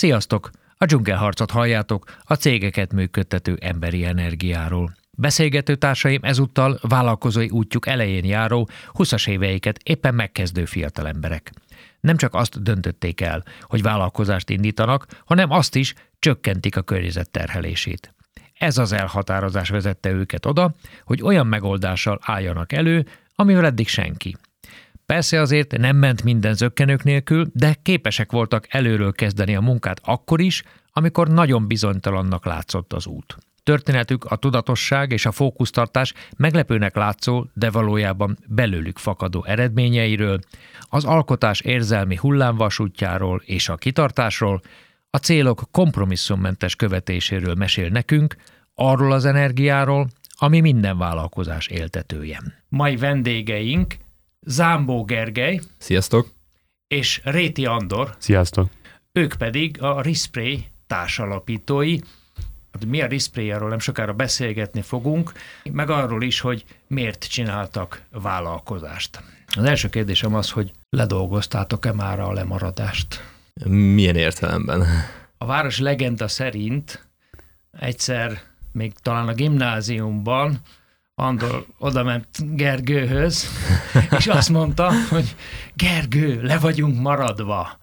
Sziasztok! A dzsungelharcot halljátok a cégeket működtető emberi energiáról. Beszélgető társaim ezúttal vállalkozói útjuk elején járó, 20 éveiket éppen megkezdő fiatalemberek. Nem csak azt döntötték el, hogy vállalkozást indítanak, hanem azt is csökkentik a környezet terhelését. Ez az elhatározás vezette őket oda, hogy olyan megoldással álljanak elő, amivel eddig senki. Persze azért nem ment minden zöggenők nélkül, de képesek voltak előről kezdeni a munkát akkor is, amikor nagyon bizonytalannak látszott az út. Történetük a tudatosság és a fókusztartás meglepőnek látszó, de valójában belőlük fakadó eredményeiről, az alkotás érzelmi hullámvasútjáról és a kitartásról, a célok kompromisszummentes követéséről mesél nekünk, arról az energiáról, ami minden vállalkozás éltetője. Mai vendégeink Zámbó Gergely Sziasztok! és Réti Andor, Sziasztok! ők pedig a Rispray társalapítói. Hát Mi a Rispray, arról nem sokára beszélgetni fogunk, meg arról is, hogy miért csináltak vállalkozást. Az első kérdésem az, hogy ledolgoztátok-e már a lemaradást? Milyen értelemben? A város legenda szerint egyszer még talán a gimnáziumban Andor oda ment Gergőhöz, és azt mondta, hogy Gergő, le vagyunk maradva.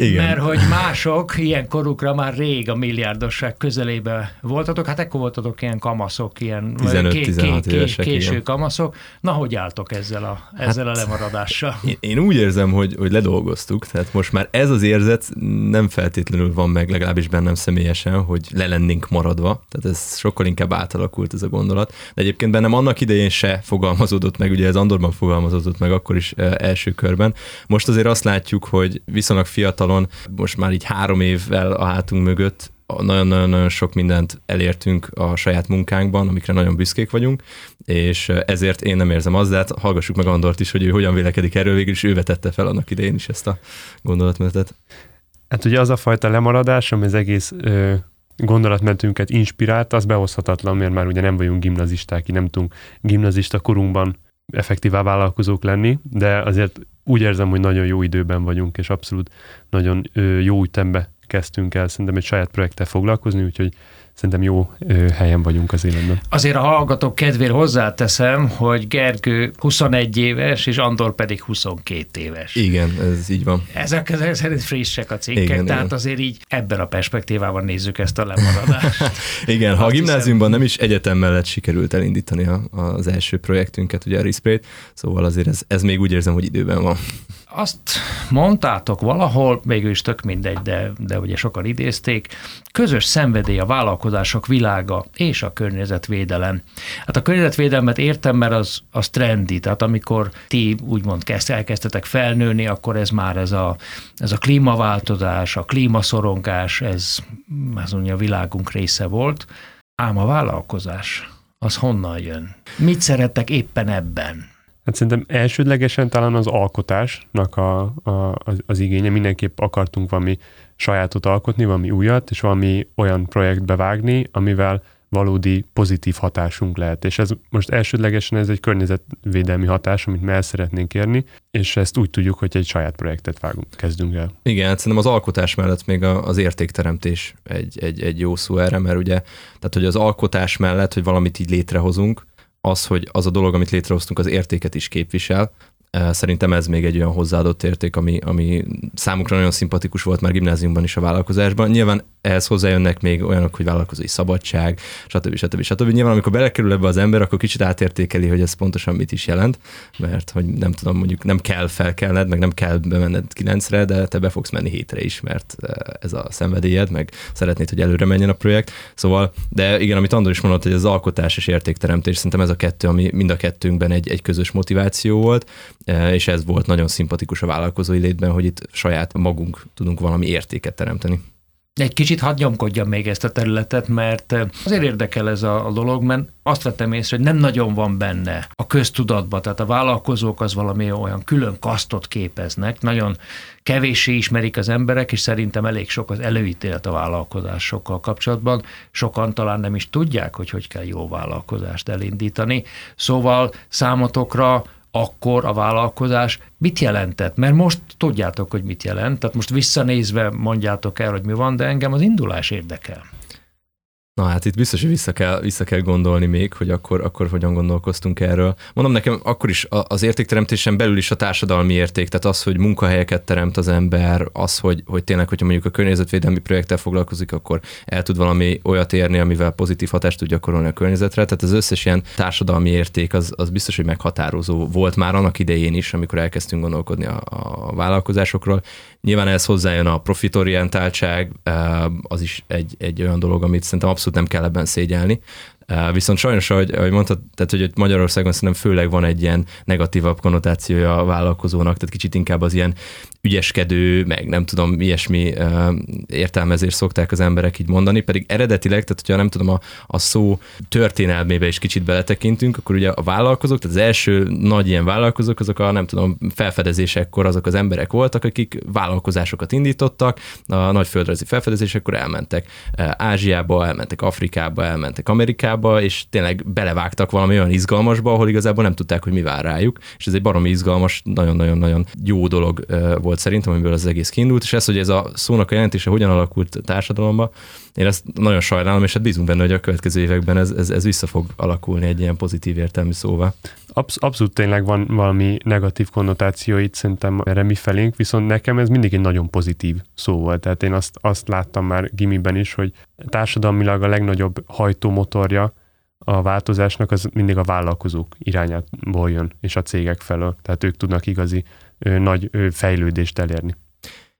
Igen. Mert hogy mások ilyen korukra már rég a milliárdosság közelébe voltatok, hát ekkor voltatok ilyen kamaszok, ilyen 15-16 évesek, késő igen. kamaszok. Na, hogy álltok ezzel a, ezzel hát, a lemaradással? Én, én úgy érzem, hogy, hogy ledolgoztuk, tehát most már ez az érzet nem feltétlenül van meg, legalábbis bennem személyesen, hogy le lennénk maradva, tehát ez sokkal inkább átalakult ez a gondolat. De egyébként bennem annak idején se fogalmazódott meg, ugye ez Andorban fogalmazódott meg akkor is eh, első körben. Most azért azt látjuk, hogy viszonylag fiatalon, most már így három évvel a hátunk mögött nagyon-nagyon sok mindent elértünk a saját munkánkban, amikre nagyon büszkék vagyunk, és ezért én nem érzem azt, de hát hallgassuk meg Andort is, hogy ő hogyan vélekedik erről, végül is ő vetette fel annak idején is ezt a gondolatmenetet. Hát ugye az a fajta lemaradás, ami az egész ö, gondolatmenetünket inspirálta, az behozhatatlan, mert már ugye nem vagyunk gimnazisták, így nem tudunk gimnazista korunkban effektívá vállalkozók lenni, de azért úgy érzem, hogy nagyon jó időben vagyunk, és abszolút nagyon jó ütembe kezdtünk el szerintem egy saját projekttel foglalkozni, úgyhogy szerintem jó ö, helyen vagyunk az életben. Azért a hallgatók kedvéért hozzáteszem, hogy Gergő 21 éves, és Andor pedig 22 éves. Igen, ez így van. Ezek, ezek szerint frissek a cikkek, Igen, tehát igen. azért így ebben a perspektívában nézzük ezt a lemaradást. Igen, ha a gimnáziumban nem is egyetem mellett sikerült elindítani a, az első projektünket, ugye a Rispray-t, szóval azért ez, ez még úgy érzem, hogy időben van. Azt mondtátok valahol, végül is tök mindegy, de, de ugye sokan idézték, közös szenvedély a vállalkozások világa és a környezetvédelem. Hát a környezetvédelmet értem, mert az, az trendi, tehát amikor ti úgymond kezd, elkezdtetek felnőni, akkor ez már ez a, ez a klímaváltozás, a klímaszorongás, ez, ez a világunk része volt. Ám a vállalkozás, az honnan jön? Mit szerettek éppen ebben? Hát szerintem elsődlegesen talán az alkotásnak a, a, az, az igénye. Mindenképp akartunk valami sajátot alkotni, valami újat, és valami olyan projektbe vágni, amivel valódi pozitív hatásunk lehet. És ez most elsődlegesen ez egy környezetvédelmi hatás, amit mi el szeretnénk érni, és ezt úgy tudjuk, hogy egy saját projektet vágunk, kezdünk el. Igen, hát szerintem az alkotás mellett még az értékteremtés egy, egy, egy jó szó erre, mert ugye, tehát hogy az alkotás mellett, hogy valamit így létrehozunk, az, hogy az a dolog, amit létrehoztunk, az értéket is képvisel, Szerintem ez még egy olyan hozzáadott érték, ami, ami számukra nagyon szimpatikus volt már gimnáziumban is a vállalkozásban. Nyilván ehhez hozzájönnek még olyanok, hogy vállalkozói szabadság, stb. stb. stb. Nyilván, amikor belekerül ebbe az ember, akkor kicsit átértékeli, hogy ez pontosan mit is jelent, mert hogy nem tudom, mondjuk nem kell felkelned, meg nem kell bemenned kilencre, de te be fogsz menni hétre is, mert ez a szenvedélyed, meg szeretnéd, hogy előre menjen a projekt. Szóval, de igen, amit Andor is mondott, hogy az alkotás és értékteremtés, szerintem ez a kettő, ami mind a kettőnkben egy, egy közös motiváció volt, és ez volt nagyon szimpatikus a vállalkozói létben, hogy itt saját magunk tudunk valami értéket teremteni. Egy kicsit hadd nyomkodjam még ezt a területet, mert eh, azért érdekel ez a dolog, mert azt vettem észre, hogy nem nagyon van benne a köztudatban, tehát a vállalkozók az valami olyan külön kasztot képeznek, nagyon kevéssé ismerik az emberek, és szerintem elég sok az előítélet a vállalkozásokkal kapcsolatban. Sokan talán nem is tudják, hogy hogy kell jó vállalkozást elindítani. Szóval számotokra akkor a vállalkozás mit jelentett? Mert most tudjátok, hogy mit jelent, tehát most visszanézve mondjátok el, hogy mi van, de engem az indulás érdekel. Na hát itt biztos, hogy vissza kell, vissza kell gondolni még, hogy akkor, akkor hogyan gondolkoztunk erről. Mondom nekem, akkor is az értékteremtésen belül is a társadalmi érték, tehát az, hogy munkahelyeket teremt az ember, az, hogy, hogy tényleg, hogyha mondjuk a környezetvédelmi projekttel foglalkozik, akkor el tud valami olyat érni, amivel pozitív hatást tud gyakorolni a környezetre. Tehát az összes ilyen társadalmi érték az, az biztos, hogy meghatározó volt már annak idején is, amikor elkezdtünk gondolkodni a, a vállalkozásokról. Nyilván ehhez hozzájön a profitorientáltság, az is egy, egy olyan dolog, amit szerintem abszolút nem kell ebben szégyelni. Viszont sajnos, ahogy, ahogy mondtad, tehát hogy Magyarországon szerintem főleg van egy ilyen negatívabb konnotációja a vállalkozónak, tehát kicsit inkább az ilyen ügyeskedő, meg nem tudom, ilyesmi értelmezés szokták az emberek így mondani, pedig eredetileg, tehát hogyha nem tudom, a, a szó történelmébe is kicsit beletekintünk, akkor ugye a vállalkozók, tehát az első nagy ilyen vállalkozók, azok a nem tudom, felfedezésekkor azok az emberek voltak, akik vállalkozásokat indítottak, a nagy földrajzi felfedezésekkor elmentek Ázsiába, elmentek Afrikába, elmentek Amerikába, és tényleg belevágtak valami olyan izgalmasba, ahol igazából nem tudták, hogy mi vár rájuk, és ez egy baromi izgalmas, nagyon-nagyon-nagyon jó dolog volt szerintem, amiből az egész kiindult, és ez, hogy ez a szónak a jelentése hogyan alakult társadalomba, én ezt nagyon sajnálom, és hát bízunk benne, hogy a következő években ez, ez, ez vissza fog alakulni egy ilyen pozitív értelmű szóval. Absz- abszolút tényleg van valami negatív konnotáció itt szerintem erre mi felénk, viszont nekem ez mindig egy nagyon pozitív szó volt. Tehát én azt, azt láttam már gimiben is, hogy társadalmilag a legnagyobb hajtómotorja a változásnak az mindig a vállalkozók irányából jön, és a cégek felől. Tehát ők tudnak igazi nagy fejlődést elérni.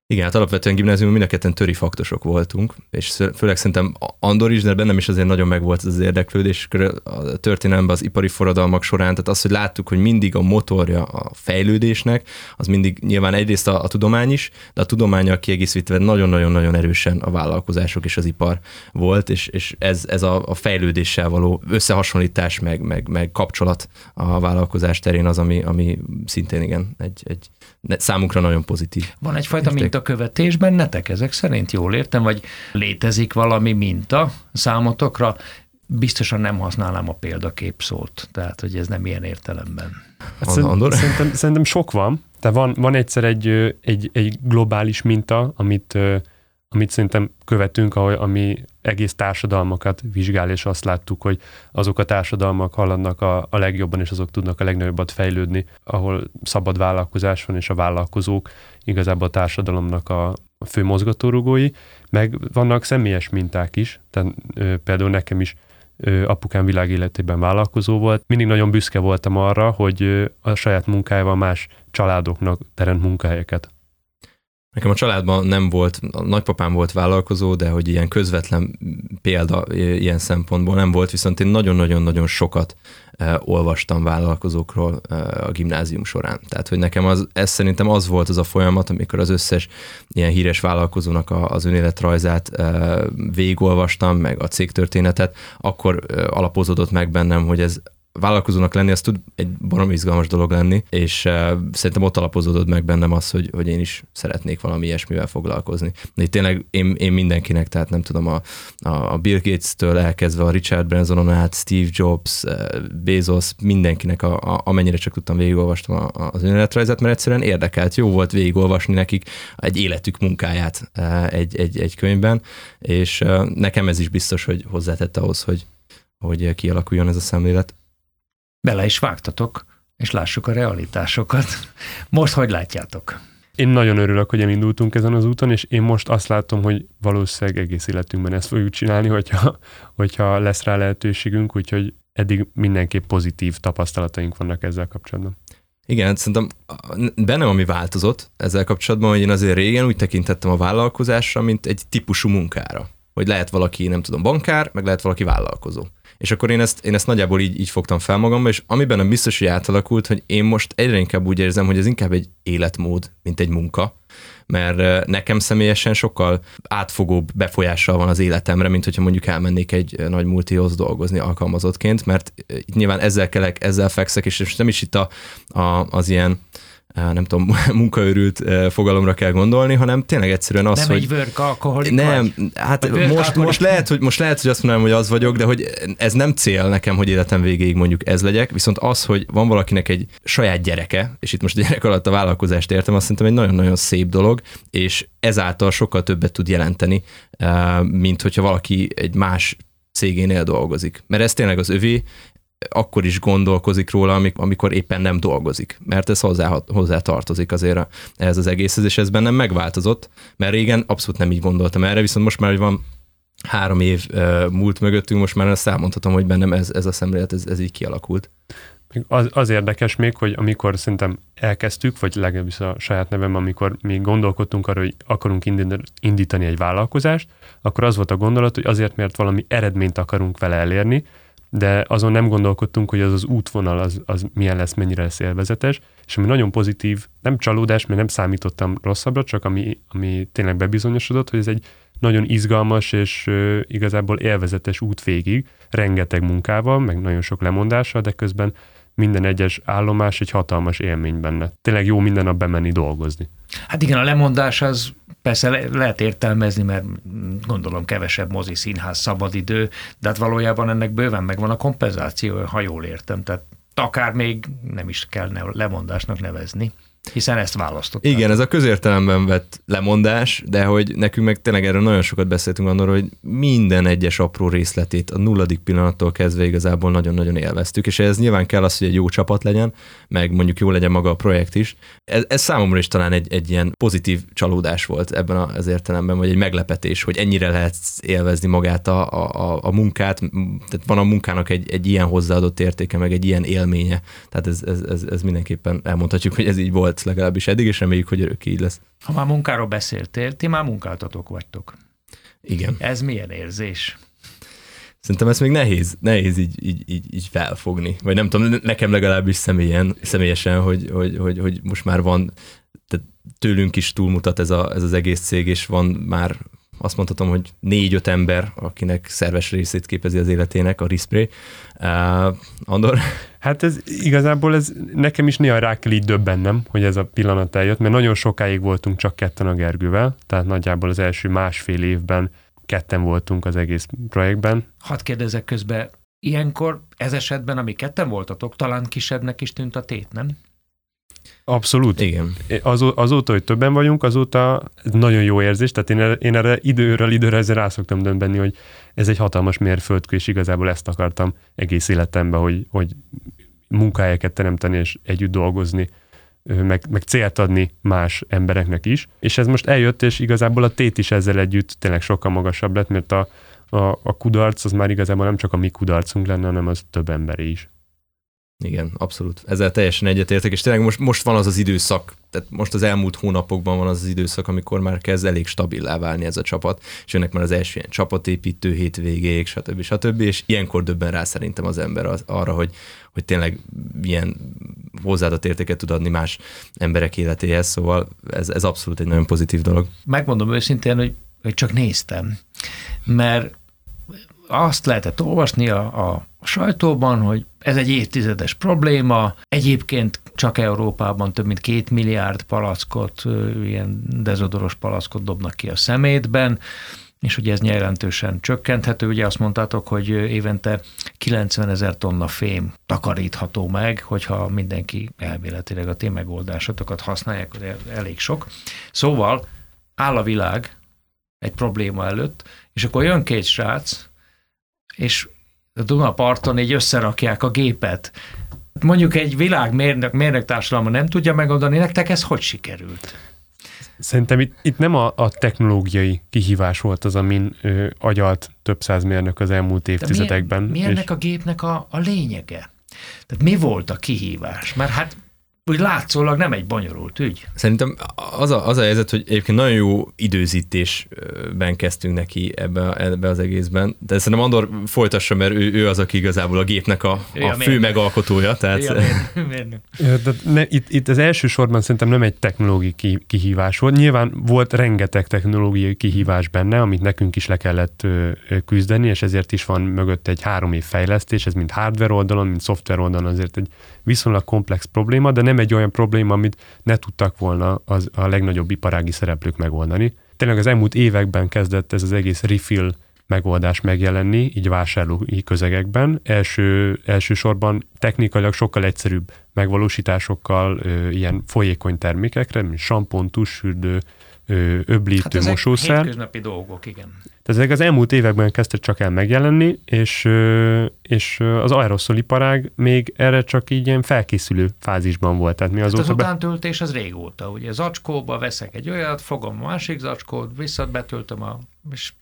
Igen, hát alapvetően gimnáziumban mind a ketten töri faktosok voltunk, és főleg szerintem Andor is, de bennem is azért nagyon megvolt az érdeklődés a történelemben az ipari forradalmak során, tehát az, hogy láttuk, hogy mindig a motorja a fejlődésnek, az mindig nyilván egyrészt a, a tudomány is, de a tudományal kiegészítve nagyon-nagyon-nagyon erősen a vállalkozások és az ipar volt, és, és ez, ez a, a fejlődéssel való összehasonlítás, meg, meg, meg kapcsolat a vállalkozás terén az, ami, ami szintén igen, egy, egy számunkra nagyon pozitív. Van egyfajta érték mintakövetés bennetek, ezek szerint jól értem, vagy létezik valami minta számotokra? Biztosan nem használnám a példakép szót, tehát hogy ez nem ilyen értelemben. Hát szerintem, szerintem sok van, tehát van, van egyszer egy, egy, egy globális minta, amit amit szerintem követünk, ahogy, ami egész társadalmakat vizsgál, és azt láttuk, hogy azok a társadalmak haladnak a, a legjobban, és azok tudnak a legnagyobbat fejlődni, ahol szabad vállalkozás van, és a vállalkozók igazából a társadalomnak a, a fő mozgatórugói, meg vannak személyes minták is, tehát ö, például nekem is ö, apukám világéletében vállalkozó volt. Mindig nagyon büszke voltam arra, hogy ö, a saját munkájával más családoknak teremt munkahelyeket. Nekem a családban nem volt, a nagypapám volt vállalkozó, de hogy ilyen közvetlen példa ilyen szempontból nem volt, viszont én nagyon-nagyon-nagyon sokat eh, olvastam vállalkozókról eh, a gimnázium során. Tehát, hogy nekem az, ez szerintem az volt az a folyamat, amikor az összes ilyen híres vállalkozónak az önéletrajzát eh, végigolvastam, meg a cégtörténetet, akkor alapozódott meg bennem, hogy ez vállalkozónak lenni, az tud egy barom izgalmas dolog lenni, és uh, szerintem ott alapozódott meg bennem az, hogy, hogy én is szeretnék valami ilyesmivel foglalkozni. De itt tényleg én, én mindenkinek, tehát nem tudom, a, a Bill Gates-től elkezdve a Richard Bransonon át, Steve Jobs, Bezos, mindenkinek, a, a, amennyire csak tudtam végigolvastam a, a, az önéletrajzát, mert egyszerűen érdekelt. Jó volt végigolvasni nekik egy életük munkáját egy, egy, egy könyvben, és nekem ez is biztos, hogy hozzátette ahhoz, hogy, hogy kialakuljon ez a szemlélet bele is vágtatok, és lássuk a realitásokat. Most hogy látjátok? Én nagyon örülök, hogy elindultunk ezen az úton, és én most azt látom, hogy valószínűleg egész életünkben ezt fogjuk csinálni, hogyha, hogyha lesz rá lehetőségünk, úgyhogy eddig mindenképp pozitív tapasztalataink vannak ezzel kapcsolatban. Igen, szerintem bennem ami változott ezzel kapcsolatban, hogy én azért régen úgy tekintettem a vállalkozásra, mint egy típusú munkára. Hogy lehet valaki, nem tudom, bankár, meg lehet valaki vállalkozó. És akkor én ezt, én ezt nagyjából így, így fogtam fel magamba, és amiben a biztos, hogy átalakult, hogy én most egyre inkább úgy érzem, hogy ez inkább egy életmód, mint egy munka, mert nekem személyesen sokkal átfogóbb befolyással van az életemre, mint hogyha mondjuk elmennék egy nagy multihoz dolgozni alkalmazottként, mert nyilván ezzel kelek, ezzel fekszek, és nem is itt a, a, az ilyen nem tudom, munkaörült fogalomra kell gondolni, hanem tényleg egyszerűen az, nem hogy... egy vörk alkoholik Nem, vagy? hát Vagy most, most, lehet, hogy, most lehet, hogy azt mondanám, hogy az vagyok, de hogy ez nem cél nekem, hogy életem végéig mondjuk ez legyek, viszont az, hogy van valakinek egy saját gyereke, és itt most a gyerek alatt a vállalkozást értem, azt szerintem egy nagyon-nagyon szép dolog, és ezáltal sokkal többet tud jelenteni, mint hogyha valaki egy más cégénél dolgozik. Mert ez tényleg az övé, akkor is gondolkozik róla, amikor éppen nem dolgozik, mert ez hozzá, hozzá tartozik azért ehhez az egészhez, és ez bennem megváltozott, mert régen abszolút nem így gondoltam erre, viszont most már, hogy van három év múlt mögöttünk, most már ezt elmondhatom, hogy bennem ez, ez a szemlélet, ez, ez így kialakult. Az, az érdekes még, hogy amikor szerintem elkezdtük, vagy legalábbis a saját nevem, amikor mi gondolkodtunk arra, hogy akarunk indítani egy vállalkozást, akkor az volt a gondolat, hogy azért, mert valami eredményt akarunk vele elérni, de azon nem gondolkodtunk, hogy az az útvonal az, az milyen lesz, mennyire lesz élvezetes, és ami nagyon pozitív, nem csalódás, mert nem számítottam rosszabbra, csak ami, ami tényleg bebizonyosodott, hogy ez egy nagyon izgalmas és ö, igazából élvezetes út végig, rengeteg munkával, meg nagyon sok lemondással, de közben minden egyes állomás egy hatalmas élmény benne. Tényleg jó minden nap bemenni dolgozni. Hát igen, a lemondás az persze le- lehet értelmezni, mert gondolom kevesebb mozi, színház, szabadidő, de hát valójában ennek bőven megvan a kompenzáció, ha jól értem. Tehát akár még nem is kell lemondásnak nevezni. Hiszen ezt választották. Igen, ez a közértelemben vett lemondás, de hogy nekünk meg tényleg erről nagyon sokat beszéltünk annól, hogy minden egyes apró részletét a nulladik pillanattól kezdve igazából nagyon-nagyon élveztük, és ez nyilván kell az, hogy egy jó csapat legyen, meg mondjuk jó legyen maga a projekt is. Ez, ez számomra is talán egy, egy ilyen pozitív csalódás volt ebben az értelemben, vagy egy meglepetés, hogy ennyire lehet élvezni magát a, a, a munkát, tehát van a munkának egy, egy ilyen hozzáadott értéke, meg egy ilyen élménye. Tehát ez, ez, ez, ez mindenképpen elmondhatjuk, hogy ez így volt volt legalábbis eddig, és reméljük, hogy örökké így lesz. Ha már munkáról beszéltél, ti már munkáltatók vagytok. Igen. Ez milyen érzés? Szerintem ezt még nehéz, nehéz így, így, így, így felfogni. Vagy nem tudom, nekem legalábbis személyen, személyesen, hogy, hogy, hogy, hogy most már van, tehát tőlünk is túlmutat ez, a, ez az egész cég, és van már azt mondhatom, hogy négy-öt ember, akinek szerves részét képezi az életének a Rispray. Uh, Andor? Hát ez igazából ez nekem is néha rá kell így döbbennem, hogy ez a pillanat eljött, mert nagyon sokáig voltunk csak ketten a Gergővel, tehát nagyjából az első másfél évben ketten voltunk az egész projektben. Hadd kérdezek közben, ilyenkor ez esetben, ami ketten voltatok, talán kisebbnek is tűnt a tét, nem? Abszolút. Igen. Az, azóta, hogy többen vagyunk, azóta ez nagyon jó érzés, tehát én, erre, én erre időről időre ezzel rá szoktam dönteni, hogy ez egy hatalmas mérföldkő, és igazából ezt akartam egész életemben, hogy, hogy munkahelyeket teremteni és együtt dolgozni, meg, meg célt adni más embereknek is. És ez most eljött, és igazából a tét is ezzel együtt tényleg sokkal magasabb lett, mert a, a, a kudarc az már igazából nem csak a mi kudarcunk lenne, hanem az több emberi is. Igen, abszolút. Ezzel teljesen egyetértek, és tényleg most, most van az az időszak, tehát most az elmúlt hónapokban van az az időszak, amikor már kezd elég stabilá válni ez a csapat, és jönnek már az első ilyen csapatépítő hétvégéig, stb. stb. És ilyenkor döbben rá szerintem az ember az, arra, hogy, hogy tényleg milyen hozzáadott értéket tud adni más emberek életéhez, szóval ez, ez abszolút egy nagyon pozitív dolog. Megmondom őszintén, hogy, hogy csak néztem, mert azt lehetett olvasni a, a sajtóban, hogy ez egy évtizedes probléma, egyébként csak Európában több mint két milliárd palackot, ilyen dezodoros palackot dobnak ki a szemétben, és hogy ez jelentősen csökkenthető. Ugye azt mondtátok, hogy évente 90 ezer tonna fém takarítható meg, hogyha mindenki elméletileg a ti megoldásotokat használják, elég sok. Szóval áll a világ egy probléma előtt, és akkor jön két srác, és a Dunaparton így összerakják a gépet. Mondjuk egy világ mérnök, társadalma nem tudja megoldani, nektek ez hogy sikerült? Szerintem itt, itt nem a, a technológiai kihívás volt az, amin ö, agyalt több száz mérnök az elmúlt évtizedekben. Mi, mi ennek és... a gépnek a, a lényege? Tehát mi volt a kihívás? Mert hát úgy látszólag nem egy bonyolult ügy. Szerintem az a, az a helyzet, hogy egyébként nagyon jó időzítésben kezdtünk neki ebbe, ebbe az egészben, de szerintem Andor folytassa, mert ő, ő az, aki igazából a gépnek a, a fő mérnök. megalkotója. Tehát... Ja, de ne, itt, itt az elsősorban szerintem nem egy technológiai kihívás volt. Nyilván volt rengeteg technológiai kihívás benne, amit nekünk is le kellett küzdeni, és ezért is van mögött egy három év fejlesztés, ez mind hardware oldalon, mind szoftver oldalon azért egy viszonylag komplex probléma, de nem nem egy olyan probléma, amit ne tudtak volna az, a legnagyobb iparági szereplők megoldani. Tényleg az elmúlt években kezdett ez az egész refill megoldás megjelenni, így vásárlói közegekben. Első, elsősorban technikailag sokkal egyszerűbb megvalósításokkal ö, ilyen folyékony termékekre, mint sampon, tusfürdő, öblítő hát ezek mosószer. hétköznapi dolgok, igen. Tehát ezek az elmúlt években kezdtek csak el megjelenni, és, és az aeroszoliparág még erre csak így ilyen felkészülő fázisban volt. Tehát mi azóta hát az utántöltés az régóta, ugye zacskóba veszek egy olyat, fogom a másik zacskót, visszabetöltöm a... És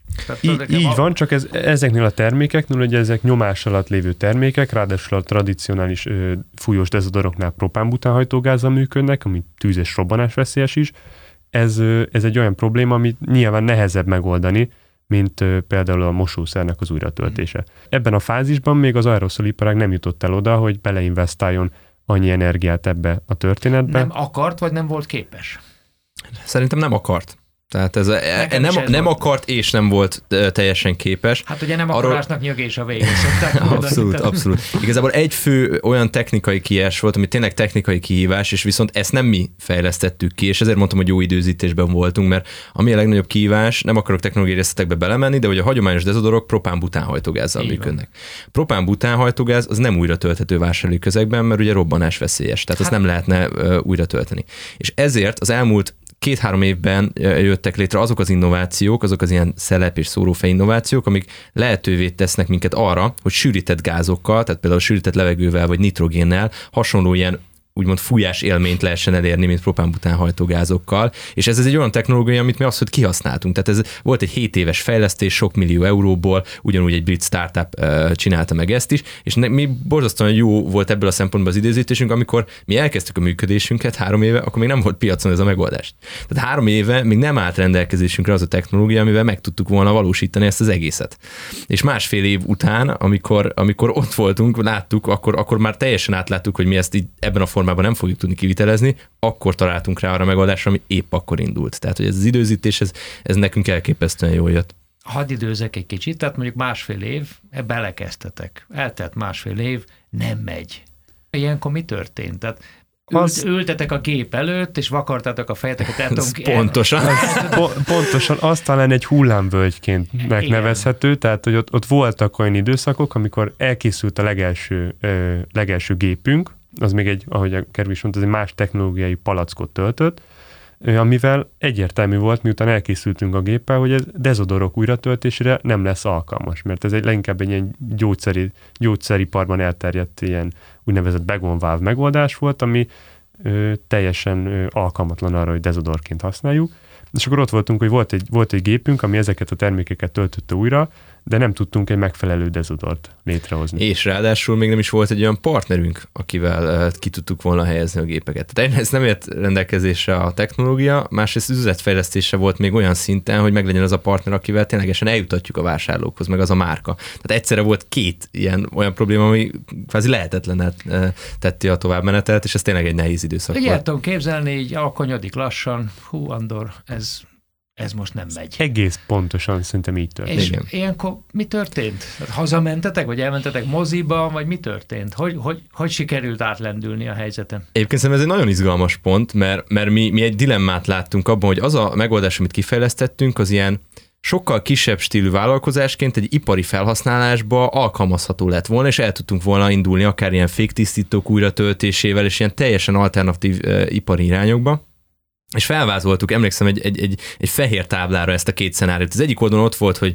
így, így a... van, csak ez, ezeknél a termékeknél, ugye ezek nyomás alatt lévő termékek, ráadásul a tradicionális ö, fújós dezodoroknál propánbutánhajtógázzal működnek, ami tűz és robbanás veszélyes is, ez, ez egy olyan probléma, amit nyilván nehezebb megoldani, mint például a mosószernek az újratöltése. Ebben a fázisban még az aeroszoliparág nem jutott el oda, hogy beleinvestáljon annyi energiát ebbe a történetbe. Nem akart, vagy nem volt képes? Szerintem nem akart. Tehát ez, e, nem, nem akart és nem volt teljesen képes. Hát ugye nem Arról... akarásnak nyögés a végén Abszolút, abszolút. Igazából egy fő olyan technikai kiás volt, ami tényleg technikai kihívás, és viszont ezt nem mi fejlesztettük ki, és ezért mondtam, hogy jó időzítésben voltunk, mert ami a legnagyobb kihívás, nem akarok technológiai részletekbe belemenni, de hogy a hagyományos dezodorok propán-butánhajtógázzal működnek. Propán-butánhajtógáz az nem újra tölthető vásárlói közegben, mert ugye robbanás veszélyes, tehát hát... azt nem lehetne újra tölteni. És ezért az elmúlt két-három évben jöttek létre azok az innovációk, azok az ilyen szelep és szórófej innovációk, amik lehetővé tesznek minket arra, hogy sűrített gázokkal, tehát például sűrített levegővel vagy nitrogénnel hasonló ilyen úgymond fújás élményt lehessen elérni, mint propánbután hajtógázokkal. És ez, ez egy olyan technológia, amit mi hogy kihasználtunk. Tehát ez volt egy 7 éves fejlesztés, sok millió euróból, ugyanúgy egy brit startup uh, csinálta meg ezt is, és ne, mi borzasztóan jó volt ebből a szempontból az időzítésünk, amikor mi elkezdtük a működésünket három éve, akkor még nem volt piacon ez a megoldás. Tehát három éve még nem állt rendelkezésünkre az a technológia, amivel meg tudtuk volna valósítani ezt az egészet. És másfél év után, amikor, amikor ott voltunk, láttuk, akkor, akkor már teljesen átláttuk, hogy mi ezt így ebben a formában formában nem fogjuk tudni kivitelezni, akkor találtunk rá arra megoldásra, ami épp akkor indult. Tehát, hogy ez az időzítés, ez, ez nekünk elképesztően jól jött. Hadd időzek egy kicsit, tehát mondjuk másfél év, belekezdtetek. Eltelt másfél év, nem megy. Ilyenkor mi történt? Tehát az... ültetek a gép előtt, és vakartatok a fejeteket. El tudom, pontosan. po- pontosan, az talán egy hullámvölgyként megnevezhető, Igen. tehát hogy ott, ott voltak olyan időszakok, amikor elkészült a legelső, ö, legelső gépünk, az még egy, ahogy a Kervis mondta, az egy más technológiai palackot töltött, amivel egyértelmű volt, miután elkészültünk a géppel, hogy ez dezodorok újratöltésére nem lesz alkalmas, mert ez egy leginkább egy ilyen gyógyszeri, gyógyszeriparban elterjedt ilyen úgynevezett begonváv megoldás volt, ami ö, teljesen ö, alkalmatlan arra, hogy dezodorként használjuk. És akkor ott voltunk, hogy volt egy, volt egy gépünk, ami ezeket a termékeket töltötte újra, de nem tudtunk egy megfelelő dezodort létrehozni. És ráadásul még nem is volt egy olyan partnerünk, akivel ki tudtuk volna helyezni a gépeket. Tehát ez nem ért rendelkezésre a technológia, másrészt üzletfejlesztése volt még olyan szinten, hogy meglegyen az a partner, akivel ténylegesen eljutatjuk a vásárlókhoz, meg az a márka. Tehát egyszerre volt két ilyen olyan probléma, ami kvázi lehetetlen tetti a továbbmenetelt, és ez tényleg egy nehéz időszak volt. tudom képzelni, így alkonyodik lassan, hú, Andor, ez ez most nem megy. Egész pontosan szerintem így történt. És Igen. ilyenkor mi történt? Hazamentetek, vagy elmentetek moziba, vagy mi történt? Hogy, hogy, hogy sikerült átlendülni a helyzeten? Egyébként szerintem ez egy nagyon izgalmas pont, mert, mert mi, mi egy dilemmát láttunk abban, hogy az a megoldás, amit kifejlesztettünk, az ilyen sokkal kisebb stílű vállalkozásként egy ipari felhasználásba alkalmazható lett volna, és el tudtunk volna indulni akár ilyen féktisztítók újratöltésével, és ilyen teljesen alternatív uh, ipari irányokba és felvázoltuk, emlékszem, egy, egy, egy, egy fehér táblára ezt a két szenáriót. Az egyik oldalon ott volt, hogy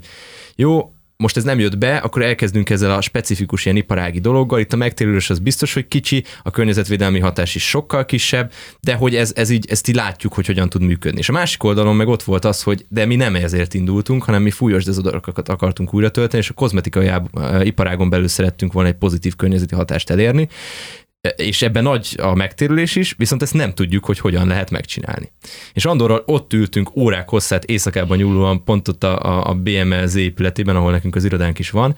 jó, most ez nem jött be, akkor elkezdünk ezzel a specifikus ilyen iparági dologgal. Itt a megtérülés az biztos, hogy kicsi, a környezetvédelmi hatás is sokkal kisebb, de hogy ez, ez így, ezt így látjuk, hogy hogyan tud működni. És a másik oldalon meg ott volt az, hogy de mi nem ezért indultunk, hanem mi fújos dezodorokat akartunk újra tölteni, és a kozmetikai iparágon belül szerettünk volna egy pozitív környezeti hatást elérni, és ebben nagy a megtérülés is, viszont ezt nem tudjuk, hogy hogyan lehet megcsinálni. És Andorral ott ültünk órák hosszát éjszakában nyúlóan, pont ott a, a BMLZ épületében, ahol nekünk az irodánk is van,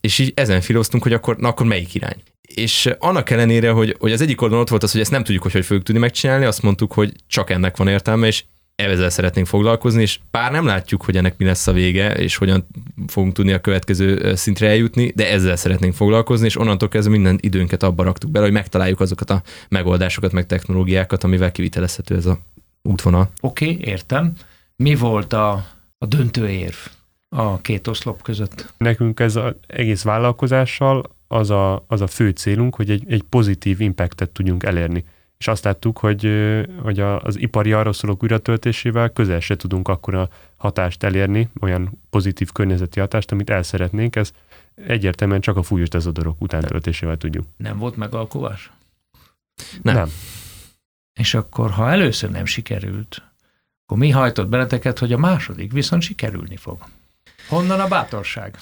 és így ezen filoztunk, hogy akkor, na akkor melyik irány. És annak ellenére, hogy, hogy az egyik oldalon ott volt az, hogy ezt nem tudjuk, hogy hogy fogjuk tudni megcsinálni, azt mondtuk, hogy csak ennek van értelme, és ezzel szeretnénk foglalkozni, és bár nem látjuk, hogy ennek mi lesz a vége, és hogyan fogunk tudni a következő szintre eljutni, de ezzel szeretnénk foglalkozni, és onnantól kezdve minden időnket abba raktuk bele, hogy megtaláljuk azokat a megoldásokat, meg technológiákat, amivel kivitelezhető ez a útvonal. Oké, okay, értem. Mi volt a, a döntő érv a két oszlop között? Nekünk ez az egész vállalkozással az a, az a fő célunk, hogy egy, egy pozitív impactet tudjunk elérni és azt láttuk, hogy, hogy az ipari arról szólók újratöltésével közel se tudunk akkor a hatást elérni, olyan pozitív környezeti hatást, amit el szeretnénk, ez egyértelműen csak a fújós dezodorok utántöltésével tudjuk. Nem volt megalkovás? Nem. nem. És akkor, ha először nem sikerült, akkor mi hajtott beleteket, hogy a második viszont sikerülni fog? Honnan a bátorság?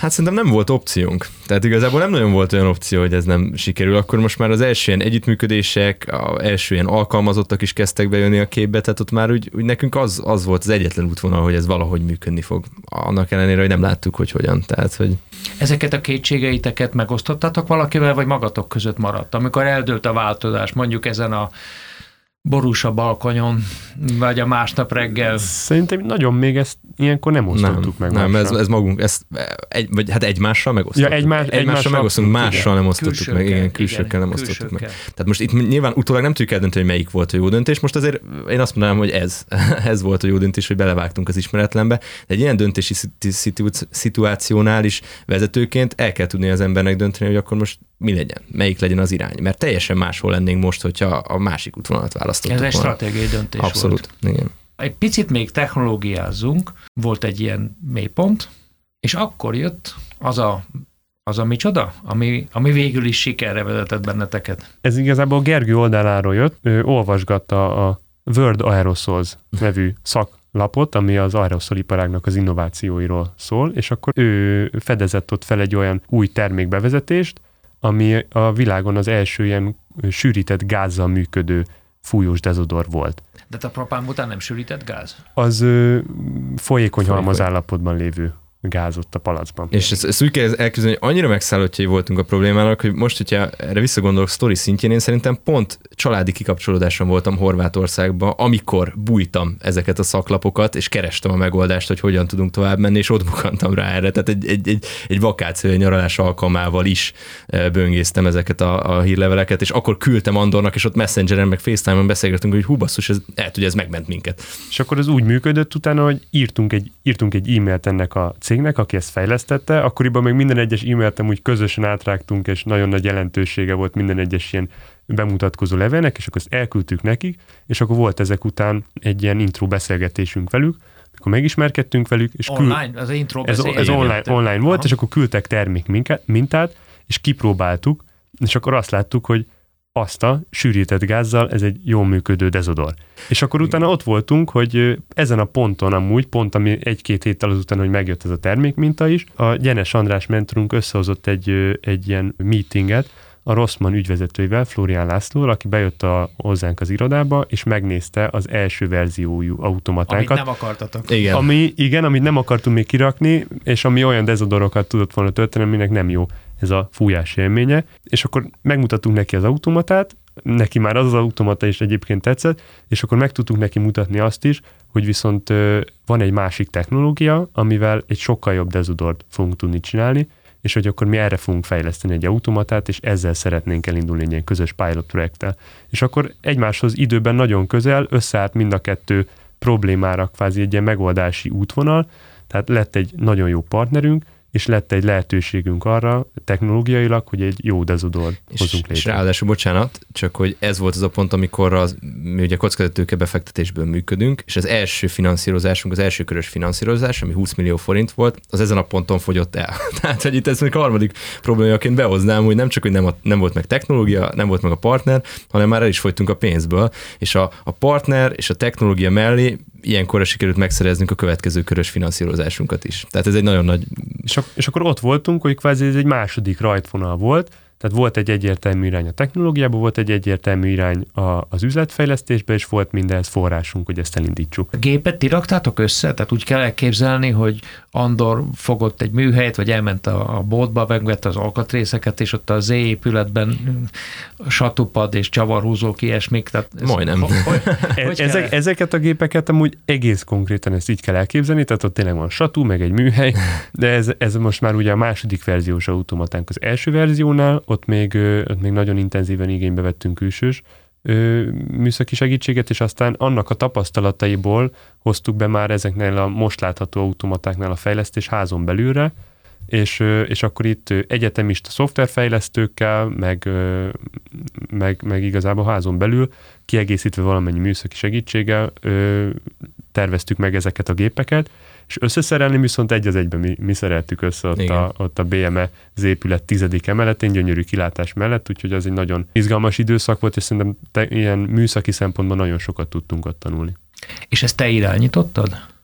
Hát szerintem nem volt opciónk. Tehát igazából nem nagyon volt olyan opció, hogy ez nem sikerül. Akkor most már az első ilyen együttműködések, az első ilyen alkalmazottak is kezdtek bejönni a képbe, tehát ott már úgy, úgy nekünk az, az volt az egyetlen útvonal, hogy ez valahogy működni fog. Annak ellenére, hogy nem láttuk, hogy hogyan. Tehát, hogy... Ezeket a kétségeiteket megosztottatok valakivel, vagy magatok között maradt? Amikor eldőlt a változás, mondjuk ezen a borús a balkonyon, vagy a másnap reggel. Szerintem nagyon még ezt ilyenkor nem osztottuk nem, meg. Nem, ez, ez magunk, ezt egy, vagy hát egymással megosztottuk. Ja, egymás, egymással, egymással megosztunk, mással nem osztottuk külsőkkel, meg, igen, külsőkkel igen, nem osztottuk meg. Tehát most itt nyilván utólag nem tudjuk eldönteni, hogy melyik volt a jó döntés, most azért én azt mondanám, hogy ez, ez volt a jó döntés, hogy belevágtunk az ismeretlenbe, de egy ilyen döntési szituációnál is vezetőként el kell tudni az embernek dönteni, hogy akkor most mi legyen, melyik legyen az irány. Mert teljesen máshol lennénk most, hogyha a másik útvonalat választottuk Ez egy stratégiai döntés Abszolút, volt. igen. Egy picit még technológiázzunk, volt egy ilyen mélypont, és akkor jött az a az a micsoda, ami, ami végül is sikerre vezetett benneteket? Ez igazából Gergő oldaláról jött, ő olvasgatta a World Aerosols nevű szaklapot, ami az aeroszoliparágnak az innovációiról szól, és akkor ő fedezett ott fel egy olyan új termékbevezetést, ami a világon az első ilyen sűrített gázzal működő fújós dezodor volt. De a propán után nem sűrített gáz? Az ö, folyékony halmaz állapotban lévő gáz ott a palacban. És ezt, ezt úgy kell elképzelni, hogy annyira megszállottjai voltunk a problémának, hogy most, hogyha erre visszagondolok sztori szintjén, én szerintem pont családi kikapcsolódáson voltam Horvátországban, amikor bújtam ezeket a szaklapokat, és kerestem a megoldást, hogy hogyan tudunk tovább menni, és ott bukantam rá erre. Tehát egy, egy, egy, egy vakáció, egy nyaralás alkalmával is eh, böngésztem ezeket a, a hírleveleket, és akkor küldtem Andornak, és ott Messengeren, meg FaceTime-on beszélgettünk, hogy hú, basszus, ez, el tudja, ez megment minket. És akkor az úgy működött utána, hogy írtunk egy, írtunk egy e-mailt ennek a cégnek, aki ezt fejlesztette, akkoriban még minden egyes e-mailt úgy közösen átrágtunk, és nagyon nagy jelentősége volt minden egyes ilyen bemutatkozó levélnek, és akkor ezt elküldtük nekik, és akkor volt ezek után egy ilyen intro beszélgetésünk velük, akkor megismerkedtünk velük, és online, az intro ez, ez online, online volt, Aha. és akkor küldtek termék mintát, és kipróbáltuk, és akkor azt láttuk, hogy azt a sűrített gázzal, ez egy jól működő dezodor. És akkor utána ott voltunk, hogy ezen a ponton amúgy, pont ami egy-két héttel azután, hogy megjött ez a termékminta is, a Gyenes András mentorunk összehozott egy, egy ilyen meetinget, a Rossmann ügyvezetőivel, Florián Lászlóval, aki bejött a, hozzánk az irodába, és megnézte az első verziójú automatánkat. Amit nem akartatok. Igen. Ami, igen, amit nem akartunk még kirakni, és ami olyan dezodorokat tudott volna tölteni, aminek nem jó ez a fújás élménye, és akkor megmutattunk neki az automatát, neki már az az automata is egyébként tetszett, és akkor meg tudtuk neki mutatni azt is, hogy viszont van egy másik technológia, amivel egy sokkal jobb dezodort fogunk tudni csinálni, és hogy akkor mi erre fogunk fejleszteni egy automatát, és ezzel szeretnénk elindulni egy ilyen közös pilot projekttel. És akkor egymáshoz időben nagyon közel összeállt mind a kettő problémára kvázi egy ilyen megoldási útvonal, tehát lett egy nagyon jó partnerünk, és lett egy lehetőségünk arra technológiailag, hogy egy jó dezodor hozunk létre. És ráadásul, bocsánat, csak hogy ez volt az a pont, amikor az, mi ugye kockázatőke befektetésből működünk, és az első finanszírozásunk, az első körös finanszírozás, ami 20 millió forint volt, az ezen a ponton fogyott el. Tehát, hogy itt ez még a harmadik problémaként behoznám, hogy nem csak, hogy nem, a, nem volt meg technológia, nem volt meg a partner, hanem már el is fogytunk a pénzből, és a, a partner és a technológia mellé ilyenkorra sikerült megszereznünk a következő körös finanszírozásunkat is. Tehát ez egy nagyon nagy... És, ak- és akkor ott voltunk, hogy kvázi ez egy második rajtvonal volt, Tehát volt egy egyértelmű irány a technológiában, volt egy egyértelmű irány a, az üzletfejlesztésbe, és volt mindenhez forrásunk, hogy ezt elindítsuk. A gépet ti raktátok össze? Tehát úgy kell elképzelni, hogy Andor fogott egy műhelyet, vagy elment a, a boltba, megvette az alkatrészeket, és ott a Z épületben satupad és csavarhúzók, ilyesmik. Tehát ez, Majdnem. Hogy, hogy Ezek, ezeket a gépeket amúgy egész konkrétan ezt így kell elképzelni, tehát ott tényleg van satú, meg egy műhely, de ez, ez most már ugye a második verziós automatánk. Az első verziónál ott még, ott még nagyon intenzíven igénybe vettünk külsős műszaki segítséget, és aztán annak a tapasztalataiból hoztuk be már ezeknél a most látható automatáknál a fejlesztés házon belülre, és, és akkor itt egyetemista szoftverfejlesztőkkel, meg, meg, meg igazából házon belül, kiegészítve valamennyi műszaki segítséggel terveztük meg ezeket a gépeket, és összeszerelni viszont egy az egyben mi, mi szereltük össze ott a, ott a BME az épület tizedik emeletén, gyönyörű kilátás mellett, úgyhogy az egy nagyon izgalmas időszak volt, és szerintem te, ilyen műszaki szempontból nagyon sokat tudtunk ott tanulni. És ezt te irányítottad?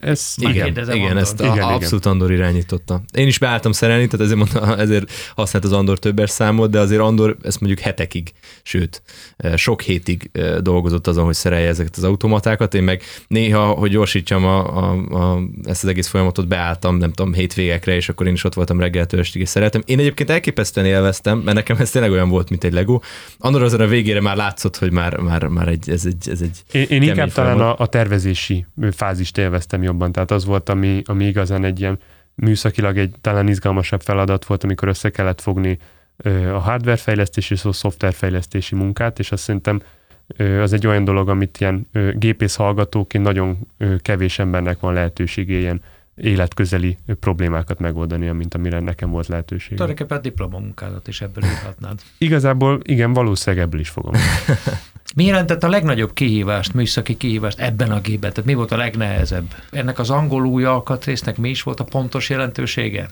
Ez, igen, igen, igen ezt a, igen, abszolút Andor irányította. Én is beálltam szerelni, tehát ezért, mondta, ezért használt az Andor többes számot, de azért Andor ezt mondjuk hetekig, sőt, eh, sok hétig eh, dolgozott azon, hogy szerelje ezeket az automatákat. Én meg néha, hogy gyorsítsam a, a, a, ezt az egész folyamatot, beálltam, nem tudom, hétvégekre, és akkor én is ott voltam reggeltől estig, és szeretem. Én egyébként elképesztően élveztem, mert nekem ez tényleg olyan volt, mint egy Lego. Andor azon a végére már látszott, hogy már, már, már egy, ez egy, ez egy Én, én inkább talán a, a tervezési fázist élveztem jobban. Tehát az volt, ami, ami igazán egy ilyen műszakilag egy talán izgalmasabb feladat volt, amikor össze kellett fogni a hardware fejlesztési és a szoftver fejlesztési munkát, és azt szerintem az egy olyan dolog, amit ilyen gépész hallgatóként nagyon kevés embernek van lehetősége ilyen életközeli problémákat megoldani, mint amire nekem volt lehetőség. Tulajdonképpen diplomamunkádat is ebből írhatnád. Igazából igen, valószínűleg ebből is fogom. Mi jelentett a legnagyobb kihívást, műszaki kihívást ebben a gépben? Tehát mi volt a legnehezebb? Ennek az angol új alkatrésznek mi is volt a pontos jelentősége?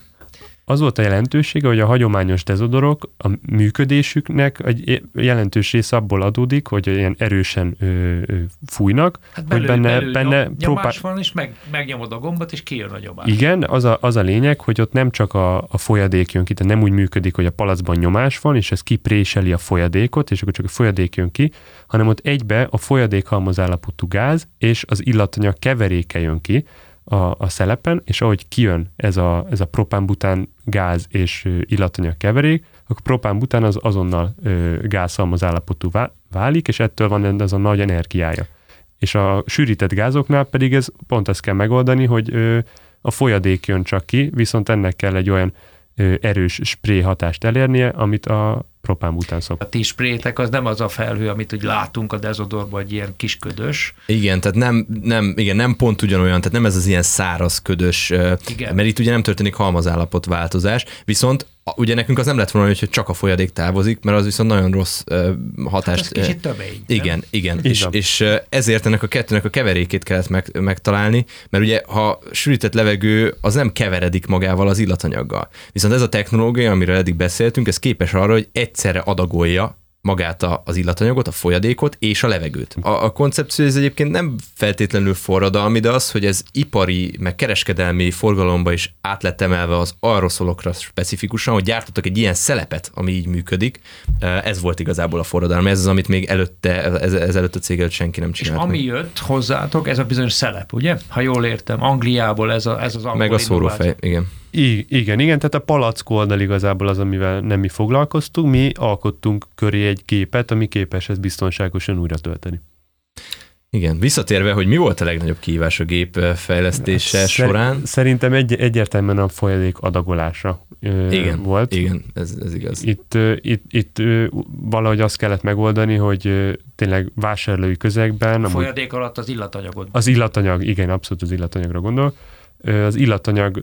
Az volt a jelentősége, hogy a hagyományos dezodorok a működésüknek egy jelentős része abból adódik, hogy ilyen erősen ö, ö, fújnak, hát belül, hogy benne, belül benne nyom, próbál... nyomás van, és meg, megnyomod a gombot, és kijön a nyomás. Igen, az a, az a lényeg, hogy ott nem csak a, a folyadék jön ki, tehát nem úgy működik, hogy a palacban nyomás van, és ez kipréseli a folyadékot, és akkor csak a folyadék jön ki, hanem ott egybe a folyadék halmazállapotú gáz és az illatanyag keveréke jön ki, a, a szelepen, és ahogy kijön ez a, ez a propánbután gáz és illatanyag keverék, akkor propánbután az azonnal gázszalmaz állapotú válik, és ettől van ez a nagy energiája. És a sűrített gázoknál pedig ez pont ezt kell megoldani, hogy a folyadék jön csak ki, viszont ennek kell egy olyan erős spré hatást elérnie, amit a propánbután szok. A ti sprétek az nem az a felhő, amit úgy látunk a dezodorban, egy ilyen kis ködös. Igen, tehát nem, nem, igen, nem pont ugyanolyan, tehát nem ez az ilyen száraz ködös, igen. mert itt ugye nem történik halmazállapot változás, viszont ugye nekünk az nem lett volna, hogy csak a folyadék távozik, mert az viszont nagyon rossz uh, hatást. Hát ez kicsit tömény. Igen, nem? igen. És, és ezért ennek a kettőnek a keverékét kellett meg, megtalálni, mert ugye ha sűrített levegő, az nem keveredik magával az illatanyaggal. Viszont ez a technológia, amiről eddig beszéltünk, ez képes arra, hogy egyszerre adagolja magát a, az illatanyagot, a folyadékot és a levegőt. A, a koncepció ez egyébként nem feltétlenül forradalmi, de az, hogy ez ipari, meg kereskedelmi forgalomba is át lett emelve az aeroszolokra specifikusan, hogy gyártottak egy ilyen szelepet, ami így működik, ez volt igazából a forradalmi. Ez az, amit még előtte, ez, ez előtt a cég előtt senki nem csinált. És ami meg. jött hozzátok, ez a bizonyos szelep, ugye? Ha jól értem, Angliából ez, a, ez az angol Meg a szórófej, igen. I- igen, igen, tehát a palack oldal igazából az, amivel nem mi foglalkoztunk, mi alkottunk köré egy képet, ami képes ezt biztonságosan újra tölteni. Igen, visszatérve, hogy mi volt a legnagyobb kihívás a gép fejlesztése hát, során? Szerintem egy, egyértelműen a folyadék adagolása igen, volt. Igen, ez, ez igaz. Itt, itt, itt valahogy azt kellett megoldani, hogy tényleg vásárlói közegben... A folyadék alatt az illatanyagod. Az illatanyag, igen, abszolút az illatanyagra gondol. Az illatanyag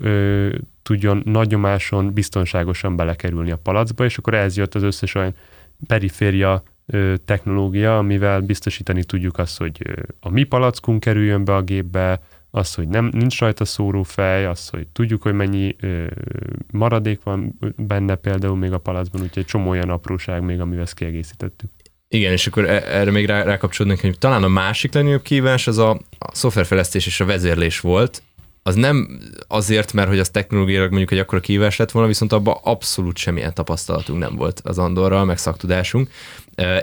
tudjon nagy nyomáson biztonságosan belekerülni a palacba, és akkor ez jött az összes olyan periféria technológia, amivel biztosítani tudjuk azt, hogy a mi palackunk kerüljön be a gépbe, az, hogy nem, nincs rajta szórófej, az, hogy tudjuk, hogy mennyi ö, maradék van benne például még a palacban, úgyhogy csomó olyan apróság még, amivel ezt kiegészítettük. Igen, és akkor e, erre még rá, rákapcsolódnék, hogy talán a másik legnagyobb kívás az a, a szoftverfejlesztés és a vezérlés volt, az nem azért, mert hogy az technológiailag mondjuk egy akkora kívás lett volna, viszont abban abszolút semmilyen tapasztalatunk nem volt az Andorral, meg szaktudásunk,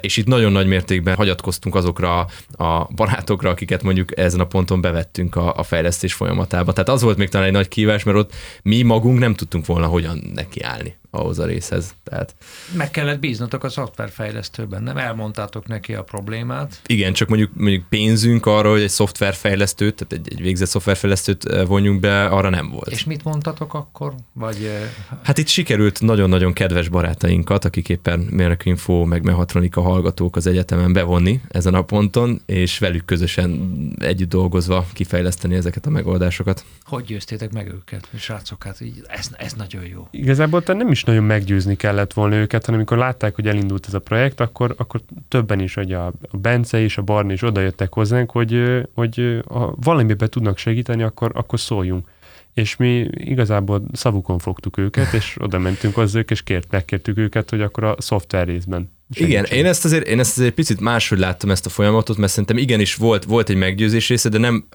és itt nagyon nagy mértékben hagyatkoztunk azokra a barátokra, akiket mondjuk ezen a ponton bevettünk a, a fejlesztés folyamatába. Tehát az volt még talán egy nagy kívás, mert ott mi magunk nem tudtunk volna hogyan nekiállni ahhoz a részhez. Tehát... Meg kellett bíznotok a szoftverfejlesztőben, nem elmondtátok neki a problémát? Igen, csak mondjuk, mondjuk pénzünk arra, hogy egy szoftverfejlesztőt, tehát egy, egy végzett szoftverfejlesztőt vonjunk be, arra nem volt. És mit mondtatok akkor? Vagy... Hát itt sikerült nagyon-nagyon kedves barátainkat, akik éppen mérnökinfo, meg mehatronika hallgatók az egyetemen bevonni ezen a ponton, és velük közösen együtt dolgozva kifejleszteni ezeket a megoldásokat. Hogy győztétek meg őket, srácok? Hát így, ez, ez nagyon jó. Igazából te nem is nagyon meggyőzni kellett volna őket, hanem amikor látták, hogy elindult ez a projekt, akkor, akkor többen is, hogy a, Bence és a Barni is odajöttek hozzánk, hogy, hogy ha valamiben tudnak segíteni, akkor, akkor szóljunk. És mi igazából szavukon fogtuk őket, és oda mentünk hozzá, és kért, megkértük őket, hogy akkor a szoftver részben igen, én ezt, azért, én ezt azért picit máshogy láttam ezt a folyamatot, mert szerintem igenis volt, volt egy meggyőzés része, de nem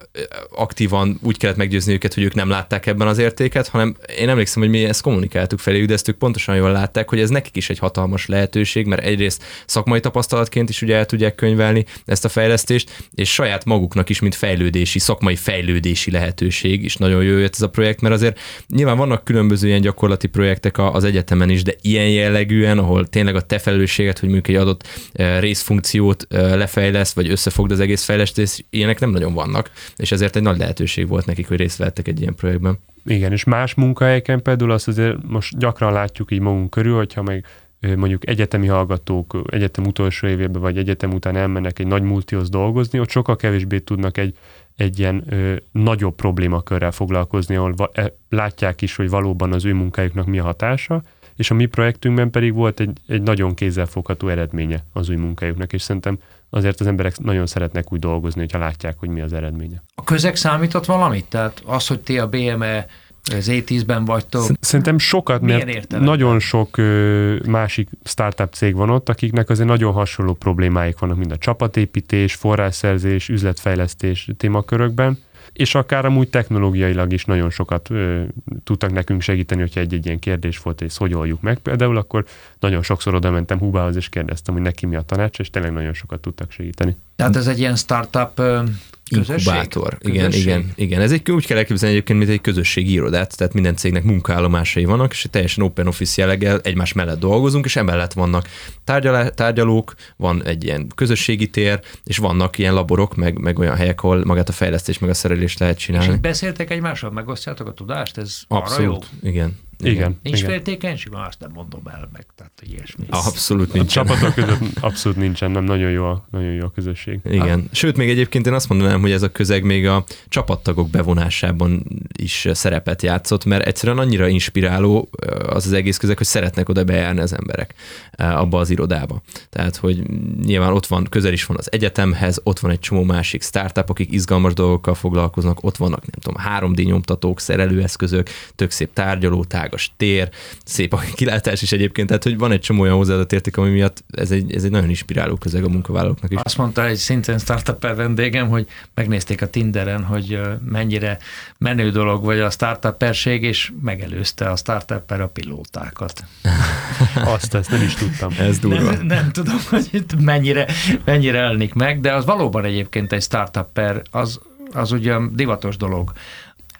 aktívan úgy kellett meggyőzni őket, hogy ők nem látták ebben az értéket, hanem én emlékszem, hogy mi ezt kommunikáltuk felé, de ezt ők pontosan jól látták, hogy ez nekik is egy hatalmas lehetőség, mert egyrészt szakmai tapasztalatként is ugye el tudják könyvelni ezt a fejlesztést, és saját maguknak is, mint fejlődési, szakmai fejlődési lehetőség is nagyon jó jött ez a projekt, mert azért nyilván vannak különböző ilyen gyakorlati projektek az egyetemen is, de ilyen jellegűen, ahol tényleg a te felelősséget hogy mondjuk egy adott eh, részfunkciót eh, lefejleszt, vagy összefogd az egész fejlesztés, ilyenek nem nagyon vannak, és ezért egy nagy lehetőség volt nekik, hogy részt vettek egy ilyen projektben. Igen, és más munkahelyeken például azt azért most gyakran látjuk így magunk körül, hogyha meg mondjuk egyetemi hallgatók egyetem utolsó évében, vagy egyetem után elmennek egy nagy multihoz dolgozni, ott sokkal kevésbé tudnak egy, egy ilyen ö, nagyobb problémakörrel foglalkozni, ahol va, e, látják is, hogy valóban az ő munkájuknak mi a hatása, és a mi projektünkben pedig volt egy, egy nagyon kézzelfogható eredménye az új munkájuknak, és szerintem azért az emberek nagyon szeretnek úgy dolgozni, hogyha látják, hogy mi az eredménye. A közeg számított valamit? Tehát az, hogy ti a BME az E10-ben vagytok. Szerintem sokat, mert nagyon sok ö, másik startup cég van ott, akiknek azért nagyon hasonló problémáik vannak, mind a csapatépítés, forrásszerzés, üzletfejlesztés témakörökben és akár amúgy technológiailag is nagyon sokat ö, tudtak nekünk segíteni, hogyha egy-egy ilyen kérdés volt, ezt hogy oldjuk meg például, akkor nagyon sokszor oda mentem Hubához, és kérdeztem, hogy neki mi a tanács, és tényleg nagyon sokat tudtak segíteni. Tehát ez egy ilyen startup Inkubátor. Igen, közösség. igen, igen. Ez egy, úgy kell elképzelni egyébként, mint egy közösségi irodát, tehát minden cégnek munkaállomásai vannak, és teljesen open office jelleggel egymás mellett dolgozunk, és emellett vannak tárgyalá, tárgyalók, van egy ilyen közösségi tér, és vannak ilyen laborok, meg, meg olyan helyek, ahol magát a fejlesztés, meg a szerelést lehet csinálni. És beszéltek egymással, megosztjátok a tudást? Ez Abszolút, igen. Igen. Nincs igen. féltékenység? Azt nem mondom el meg, tehát ilyesmi. Abszolút nincs. A csapatok között abszolút nincsen, nem nagyon jó a, nagyon jó a közösség. Igen. Hát. Sőt, még egyébként én azt mondanám, hogy ez a közeg még a csapattagok bevonásában is szerepet játszott, mert egyszerűen annyira inspiráló az az egész közeg, hogy szeretnek oda bejárni az emberek abba az irodába. Tehát, hogy nyilván ott van, közel is van az egyetemhez, ott van egy csomó másik startup, akik izgalmas dolgokkal foglalkoznak, ott vannak, nem tudom, 3D nyomtatók, szerelőeszközök, tök szép tárgyaló, tágas tér, szép a kilátás is egyébként, tehát hogy van egy csomó olyan hozzáadott érték, ami miatt ez egy, ez egy nagyon inspiráló közeg a munkavállalóknak is. Azt mondta egy szintén startup vendégem, hogy megnézték a Tinderen, hogy mennyire menő dolog vagy a startuperség, és megelőzte a startupper a pilótákat. Azt ezt nem is tudtam. Ez durva. Nem, nem tudom, hogy itt mennyire, mennyire elnik meg, de az valóban egyébként egy startupper, az, az ugye divatos dolog.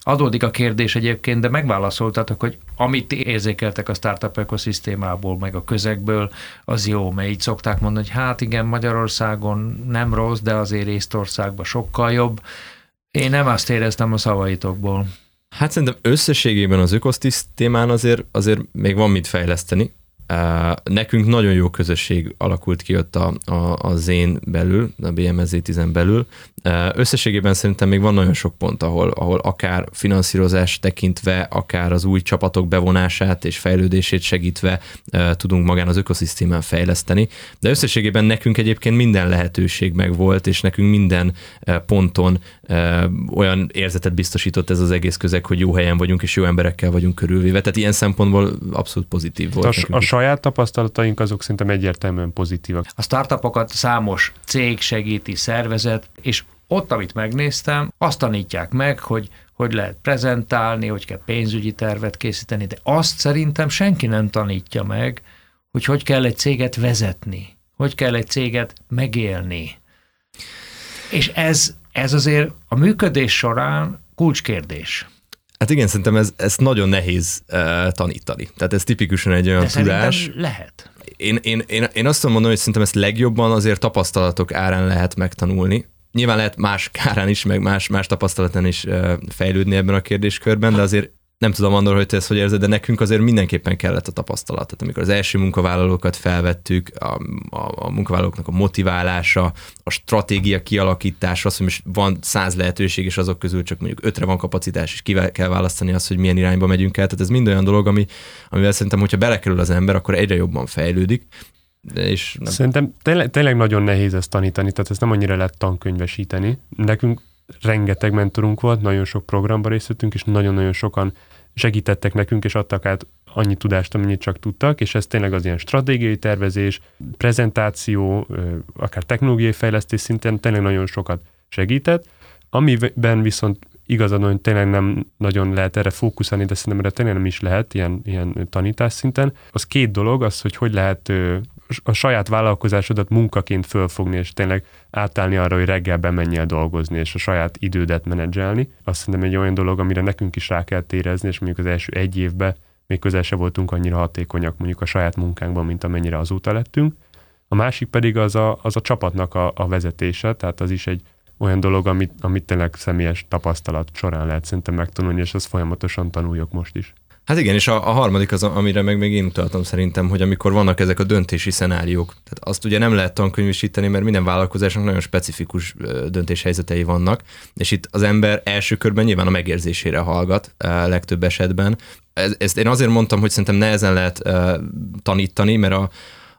Adódik a kérdés egyébként, de megválaszoltatok, hogy amit érzékeltek a startup ökoszisztémából, meg a közegből, az jó, mert így szokták mondani, hogy hát igen, Magyarországon nem rossz, de azért Észtországban sokkal jobb. Én nem azt éreztem a szavaitokból. Hát szerintem összességében az ökoszisztémán azért, azért még van mit fejleszteni, Nekünk nagyon jó közösség alakult ki ott a, a, a Zén belül, a BMZ 10 belül. Összességében szerintem még van nagyon sok pont, ahol, ahol akár finanszírozás tekintve, akár az új csapatok bevonását és fejlődését segítve tudunk magán az ökoszisztémán fejleszteni. De összességében nekünk egyébként minden lehetőség meg volt, és nekünk minden ponton olyan érzetet biztosított ez az egész közeg, hogy jó helyen vagyunk, és jó emberekkel vagyunk körülvéve. Tehát ilyen szempontból abszolút pozitív volt. A, a saját tapasztalataink azok szerintem egyértelműen pozitívak. A startupokat számos cég segíti, szervezet, és ott, amit megnéztem, azt tanítják meg, hogy hogy lehet prezentálni, hogy kell pénzügyi tervet készíteni, de azt szerintem senki nem tanítja meg, hogy hogy kell egy céget vezetni, hogy kell egy céget megélni. És ez, ez azért a működés során kulcskérdés. Hát igen, szerintem ez, ez nagyon nehéz uh, tanítani. Tehát ez tipikusan egy olyan De tudás. lehet. Én, én, én, én azt tudom mondani, hogy szerintem ezt legjobban azért tapasztalatok árán lehet megtanulni. Nyilván lehet más kárán is, meg más, más tapasztalatán is uh, fejlődni ebben a kérdéskörben, de azért nem tudom, Andor, hogy te ezt hogy érzed, de nekünk azért mindenképpen kellett a tapasztalat. Tehát amikor az első munkavállalókat felvettük, a, a, a munkavállalóknak a motiválása, a stratégia kialakítása, az, hogy most van száz lehetőség, és azok közül csak mondjuk ötre van kapacitás, és kivel kell választani azt, hogy milyen irányba megyünk el. Tehát ez mind olyan dolog, ami, amivel szerintem, hogyha belekerül az ember, akkor egyre jobban fejlődik. És nem. Szerintem tényleg, tényleg nagyon nehéz ezt tanítani, tehát ezt nem annyira lehet tankönyvesíteni. Nekünk rengeteg mentorunk volt, nagyon sok programban részt és nagyon-nagyon sokan segítettek nekünk, és adtak át annyi tudást, amennyit csak tudtak, és ez tényleg az ilyen stratégiai tervezés, prezentáció, akár technológiai fejlesztés szinten tényleg nagyon sokat segített. Amiben viszont igazad, hogy tényleg nem nagyon lehet erre fókuszálni, de szerintem erre tényleg nem is lehet ilyen, ilyen tanítás szinten. Az két dolog, az, hogy hogy lehet a saját vállalkozásodat munkaként fölfogni, és tényleg átállni arra, hogy reggel bemenjél dolgozni, és a saját idődet menedzselni. Azt szerintem egy olyan dolog, amire nekünk is rá kell térezni, és mondjuk az első egy évben még közel se voltunk annyira hatékonyak mondjuk a saját munkánkban, mint amennyire azóta lettünk. A másik pedig az a, az a csapatnak a, a vezetése, tehát az is egy olyan dolog, amit, amit tényleg személyes tapasztalat során lehet szerintem megtanulni, és ezt folyamatosan tanuljuk most is. Hát igen, és a, a harmadik az, amire meg még én utaltam szerintem, hogy amikor vannak ezek a döntési szenáriók, tehát azt ugye nem lehet tankönyvisíteni, mert minden vállalkozásnak nagyon specifikus döntéshelyzetei vannak, és itt az ember első körben nyilván a megérzésére hallgat legtöbb esetben. Ezt én azért mondtam, hogy szerintem nehezen lehet tanítani, mert a,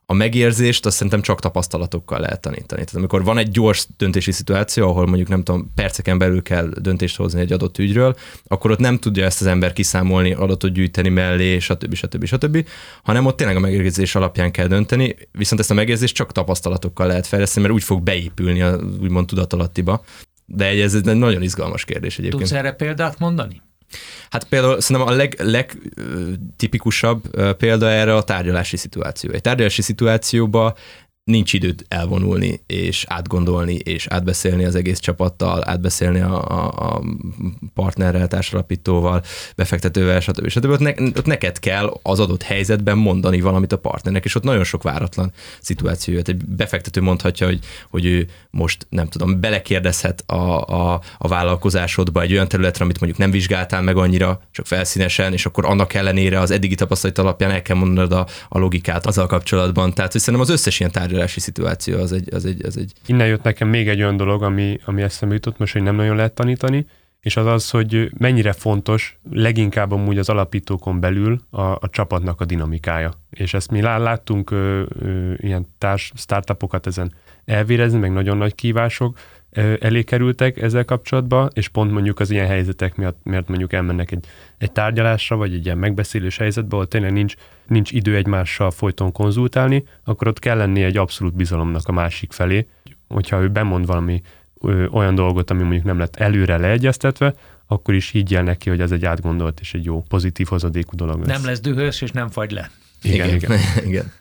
a megérzést azt szerintem csak tapasztalatokkal lehet tanítani. Tehát amikor van egy gyors döntési szituáció, ahol mondjuk nem tudom, perceken belül kell döntést hozni egy adott ügyről, akkor ott nem tudja ezt az ember kiszámolni, adatot gyűjteni mellé, stb. stb. stb. hanem ott tényleg a megérzés alapján kell dönteni, viszont ezt a megérzést csak tapasztalatokkal lehet fejleszteni, mert úgy fog beépülni a úgymond tudatalattiba. De ez egy nagyon izgalmas kérdés egyébként. Tudsz erre példát mondani? Hát például szerintem a legtipikusabb leg, példa erre a tárgyalási szituáció. Egy tárgyalási szituációban nincs időt elvonulni, és átgondolni, és átbeszélni az egész csapattal, átbeszélni a, a, a partnerrel, társalapítóval, befektetővel, stb. stb. Ott, ne, ott neked kell az adott helyzetben mondani valamit a partnernek, és ott nagyon sok váratlan szituáció jött. Egy befektető mondhatja, hogy, hogy ő most, nem tudom, belekérdezhet a, a, a vállalkozásodba egy olyan területre, amit mondjuk nem vizsgáltál meg annyira, csak felszínesen, és akkor annak ellenére az eddigi tapasztalat alapján el kell mondanod a, a logikát azzal kapcsolatban. Tehát, hogy szerintem az összes ilyen tárgy tárgyalási szituáció az egy, az egy, az egy... Innen jött nekem még egy olyan dolog, ami, ami eszembe jutott most, hogy nem nagyon lehet tanítani, és az az, hogy mennyire fontos leginkább amúgy az alapítókon belül a, a csapatnak a dinamikája. És ezt mi láttunk ö, ö, ilyen társ startupokat ezen elvérezni, meg nagyon nagy kívások, elé kerültek ezzel kapcsolatban, és pont mondjuk az ilyen helyzetek miatt, mert mondjuk elmennek egy, egy tárgyalásra, vagy egy ilyen megbeszélés helyzetbe, ahol tényleg nincs, nincs idő egymással folyton konzultálni, akkor ott kell lenni egy abszolút bizalomnak a másik felé, hogyha ő bemond valami ö, olyan dolgot, ami mondjuk nem lett előre leegyeztetve, akkor is higgyel neki, hogy ez egy átgondolt és egy jó, pozitív hozadékú dolog lesz. Nem lesz dühös, és nem fagy le. Igen, igen. igen. igen.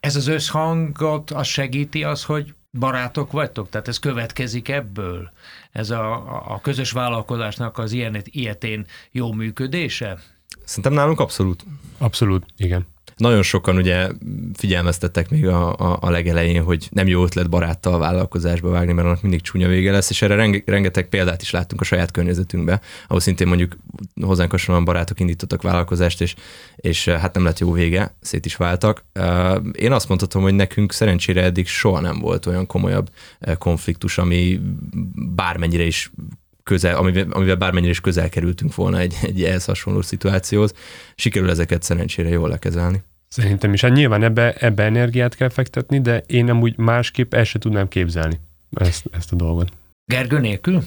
Ez az összhangot az segíti az, hogy barátok vagytok? Tehát ez következik ebből? Ez a, a közös vállalkozásnak az ilyen, ilyetén jó működése? Szerintem nálunk abszolút. Abszolút, igen. Nagyon sokan ugye figyelmeztettek még a, a, a legelején, hogy nem jó ötlet baráttal vállalkozásba vágni, mert annak mindig csúnya vége lesz, és erre renge, rengeteg példát is láttunk a saját környezetünkbe, ahol szintén mondjuk hozzánk hasonlóan barátok indítottak vállalkozást, és, és hát nem lett jó vége, szét is váltak. Én azt mondhatom, hogy nekünk szerencsére eddig soha nem volt olyan komolyabb konfliktus, ami bármennyire is közel, amivel, amivel bármennyire is közel kerültünk volna egy, egy ehhez hasonló szituációhoz. Sikerül ezeket szerencsére jól lekezelni. Szerintem is. Hát nyilván ebbe, ebbe energiát kell fektetni, de én nem úgy másképp el se tudnám képzelni ezt, ezt a dolgot. Gergő nélkül?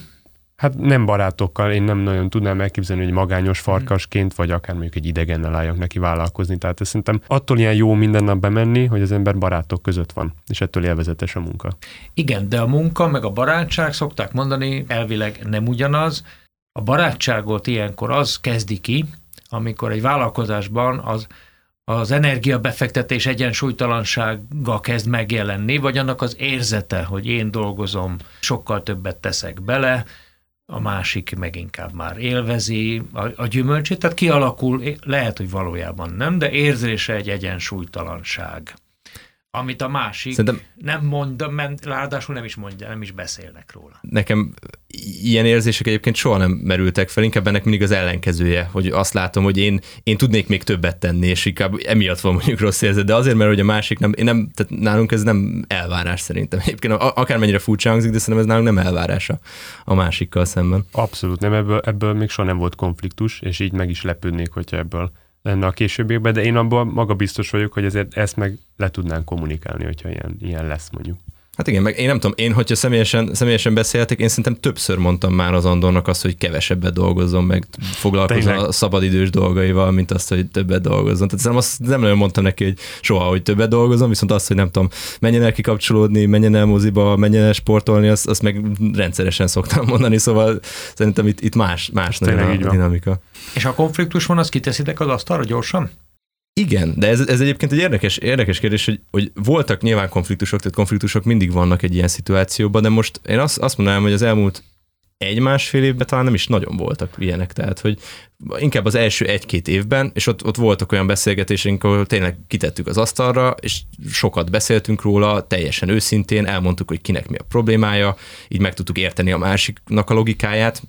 Hát nem barátokkal, én nem nagyon tudnám elképzelni, hogy magányos Mhm. farkasként, vagy akár mondjuk egy idegennel álljak neki vállalkozni. Tehát ez szerintem attól ilyen jó minden nap bemenni, hogy az ember barátok között van, és ettől élvezetes a munka. Igen, de a munka meg a barátság, szokták mondani, elvileg nem ugyanaz. A barátságot ilyenkor az kezdi ki, amikor egy vállalkozásban az, az energiabefektetés egyensúlytalansága kezd megjelenni, vagy annak az érzete, hogy én dolgozom, sokkal többet teszek bele, a másik meg inkább már élvezi a, a gyümölcsét, tehát kialakul, lehet, hogy valójában nem, de érzése egy egyensúlytalanság. Amit a másik Szerintem nem mond, men- ráadásul nem is mondja, nem is beszélnek róla. nekem ilyen érzések egyébként soha nem merültek fel, inkább ennek mindig az ellenkezője, hogy azt látom, hogy én, én tudnék még többet tenni, és inkább emiatt van mondjuk rossz érzet, de azért, mert hogy a másik nem, én nem, tehát nálunk ez nem elvárás szerintem. Egyébként akármennyire furcsa hangzik, de szerintem ez nálunk nem elvárás a, a másikkal szemben. Abszolút nem, ebből, ebből még soha nem volt konfliktus, és így meg is lepődnék, hogyha ebből lenne a későbbiekben, de én abban maga biztos vagyok, hogy ezért ezt meg le tudnánk kommunikálni, hogyha ilyen, ilyen lesz mondjuk. Hát igen, meg én nem tudom, én, hogyha személyesen, személyesen beszéltek, én szerintem többször mondtam már az Andornak azt, hogy kevesebbet dolgozzon, meg foglalkozzon a szabadidős dolgaival, mint azt, hogy többet dolgozzon. Tehát szerintem azt nem nagyon mondtam neki, hogy soha, hogy többet dolgozom, viszont azt, hogy nem tudom, menjen el kikapcsolódni, menjen el moziba, menjen el sportolni, azt, azt meg rendszeresen szoktam mondani, szóval szerintem itt, itt más, más nagyon a dinamika. És ha konfliktus van, azt kiteszitek az asztalra gyorsan? Igen, de ez, ez egyébként egy érdekes, érdekes kérdés, hogy, hogy voltak nyilván konfliktusok, tehát konfliktusok mindig vannak egy ilyen szituációban, de most én azt, azt mondanám, hogy az elmúlt egy-másfél évben talán nem is nagyon voltak ilyenek, tehát hogy inkább az első egy-két évben, és ott, ott voltak olyan beszélgetéseink, ahol tényleg kitettük az asztalra, és sokat beszéltünk róla, teljesen őszintén, elmondtuk, hogy kinek mi a problémája, így meg tudtuk érteni a másiknak a logikáját,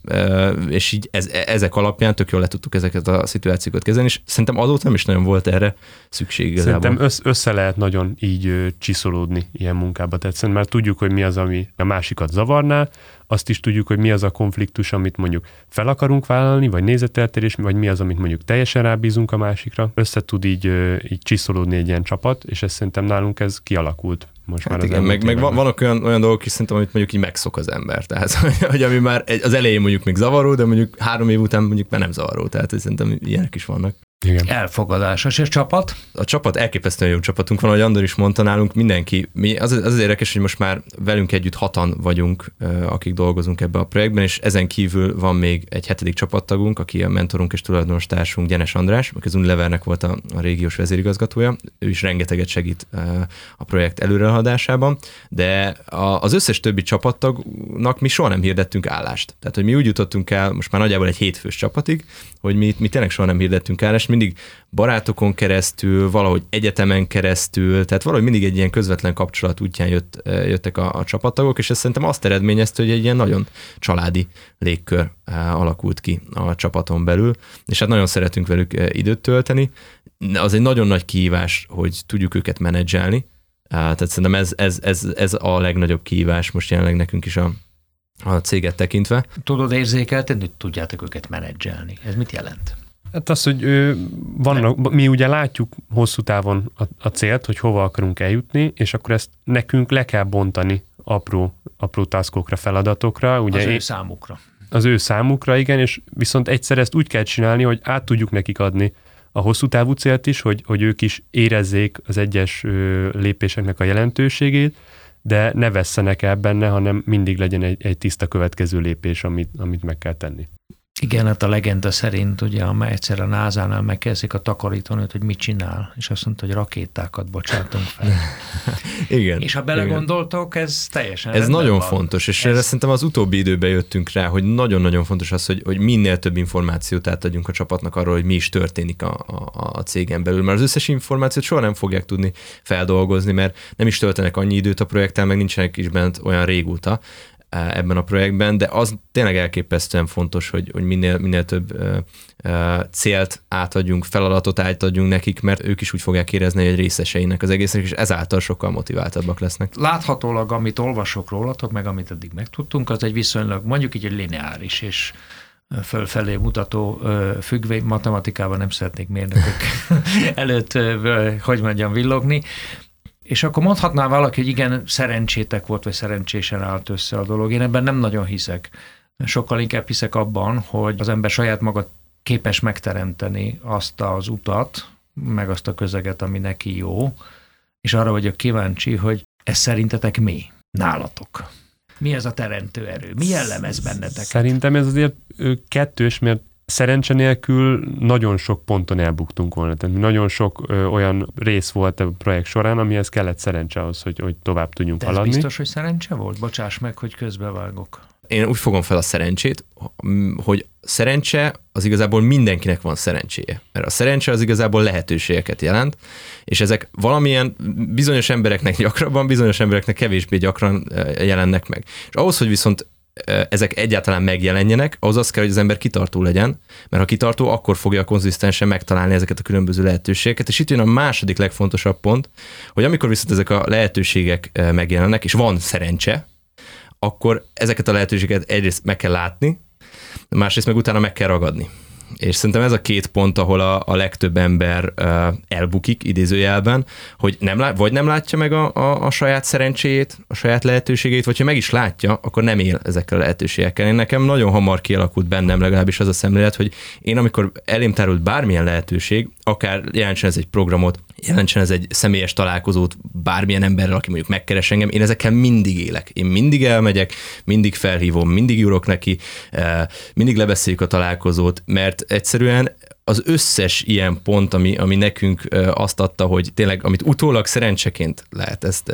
és így ez, ezek alapján tök jól le tudtuk ezeket a szituációkat kezelni, és szerintem azóta nem is nagyon volt erre szükség igazából. Szerintem össz, össze lehet nagyon így csiszolódni ilyen munkába. Tehát már tudjuk, hogy mi az, ami a másikat zavarná, azt is tudjuk, hogy mi az a konfliktus, amit mondjuk fel akarunk vállalni, vagy nézeteltérés, vagy mi az, amit mondjuk teljesen rábízunk a másikra. Össze tud így, így csiszolódni egy ilyen csapat, és ez szerintem nálunk ez kialakult most már Hát az igen, meg, meg években. vannak olyan, olyan dolgok is szerintem, amit mondjuk így megszok az ember. Tehát, hogy, ami már egy- az elején mondjuk még zavaró, de mondjuk három év után mondjuk már nem zavaró. Tehát szerintem ilyenek is vannak. Igen. Elfogadásos. És csapat? A csapat elképesztően jó csapatunk van, ahogy Andor is mondta nálunk, mindenki. Mi, az, az, az érdekes, hogy most már velünk együtt hatan vagyunk, akik dolgozunk ebbe a projektben, és ezen kívül van még egy hetedik csapattagunk, aki a mentorunk és tulajdonos társunk, Gyenes András, aki az Unilevernek volt a, a régiós vezérigazgatója. Ő is rengeteget segít a projekt előrehaladásában, de a, az összes többi csapattagnak mi soha nem hirdettünk állást. Tehát, hogy mi úgy jutottunk el, most már nagyjából egy hétfős csapatig, hogy mi, mi tényleg soha nem hirdettünk állást, mindig barátokon keresztül, valahogy egyetemen keresztül, tehát valahogy mindig egy ilyen közvetlen kapcsolat útján jött, jöttek a, a csapattagok, és ez szerintem azt eredményezte, hogy egy ilyen nagyon családi légkör alakult ki a csapaton belül, és hát nagyon szeretünk velük időt tölteni. Az egy nagyon nagy kihívás, hogy tudjuk őket menedzselni, Eh, tehát szerintem ez, ez, ez, ez a legnagyobb kihívás most jelenleg nekünk is a, a céget tekintve. Tudod érzékeltetni, hogy tudjátok őket menedzselni. Ez mit jelent? Hát az, hogy vannak, mi ugye látjuk hosszú távon a, a célt, hogy hova akarunk eljutni, és akkor ezt nekünk le kell bontani apró, apró taskokra, feladatokra. Ugye Az ő számukra. az ő számukra, igen, és viszont egyszer ezt úgy kell csinálni, hogy át tudjuk nekik adni a hosszú távú célt is, hogy, hogy ők is érezzék az egyes ö, lépéseknek a jelentőségét, de ne vesszenek el benne, hanem mindig legyen egy, egy tiszta következő lépés, amit, amit meg kell tenni. Igen, hát a legenda szerint, ugye, amely egyszer a NASA-nál megkezdik a takarítónőt, hogy mit csinál, és azt mondta, hogy rakétákat bocsátunk fel. Igen. és ha igen. belegondoltok, ez teljesen Ez nagyon van. fontos, és Ez- erre szerintem az utóbbi időben jöttünk rá, hogy nagyon-nagyon fontos az, hogy, hogy minél több információt átadjunk a csapatnak arról, hogy mi is történik a, a, a cégen belül, mert az összes információt soha nem fogják tudni feldolgozni, mert nem is töltenek annyi időt a projekttel, meg nincsenek is bent olyan régóta ebben a projektben, de az tényleg elképesztően fontos, hogy, hogy minél, minél több ö, ö, célt átadjunk, feladatot átadjunk nekik, mert ők is úgy fogják érezni, hogy egy részeseinek az egésznek, és ezáltal sokkal motiváltabbak lesznek. Láthatólag, amit olvasok rólatok, meg amit eddig megtudtunk, az egy viszonylag, mondjuk így egy lineáris és fölfelé mutató függvény, matematikában nem szeretnék mérnökök előtt, hogy mondjam, villogni, és akkor mondhatná valaki, hogy igen, szerencsétek volt, vagy szerencsésen állt össze a dolog. Én ebben nem nagyon hiszek. Sokkal inkább hiszek abban, hogy az ember saját maga képes megteremteni azt az utat, meg azt a közeget, ami neki jó, és arra vagyok kíváncsi, hogy ez szerintetek mi? Nálatok. Mi ez a teremtő erő? Mi jellemez bennetek? Szerintem ez azért kettős, mert szerencse nélkül nagyon sok ponton elbuktunk volna. Tehát nagyon sok ö, olyan rész volt a projekt során, amihez kellett szerencse ahhoz, hogy, hogy tovább tudjunk De ez haladni. biztos, hogy szerencse volt? Bocsáss meg, hogy közbevágok. Én úgy fogom fel a szerencsét, hogy szerencse az igazából mindenkinek van szerencséje. Mert a szerencse az igazából lehetőségeket jelent, és ezek valamilyen bizonyos embereknek gyakrabban, bizonyos embereknek kevésbé gyakran jelennek meg. És ahhoz, hogy viszont ezek egyáltalán megjelenjenek, ahhoz az kell, hogy az ember kitartó legyen, mert ha kitartó, akkor fogja konzisztensen megtalálni ezeket a különböző lehetőségeket. És itt jön a második legfontosabb pont, hogy amikor viszont ezek a lehetőségek megjelennek, és van szerencse, akkor ezeket a lehetőségeket egyrészt meg kell látni, másrészt meg utána meg kell ragadni. És szerintem ez a két pont, ahol a, a legtöbb ember elbukik idézőjelben, hogy nem lát, vagy nem látja meg a, a, a saját szerencséjét, a saját lehetőségét, vagy ha meg is látja, akkor nem él ezekkel a lehetőségekkel. Én nekem nagyon hamar kialakult bennem legalábbis az a szemlélet, hogy én amikor elém tárult bármilyen lehetőség, akár jelentsen ez egy programot, jelentsen ez egy személyes találkozót bármilyen emberrel, aki mondjuk megkeres engem, én ezekkel mindig élek. Én mindig elmegyek, mindig felhívom, mindig írok neki, mindig lebeszéljük a találkozót, mert egyszerűen az összes ilyen pont, ami, ami nekünk azt adta, hogy tényleg, amit utólag szerencseként lehet ezt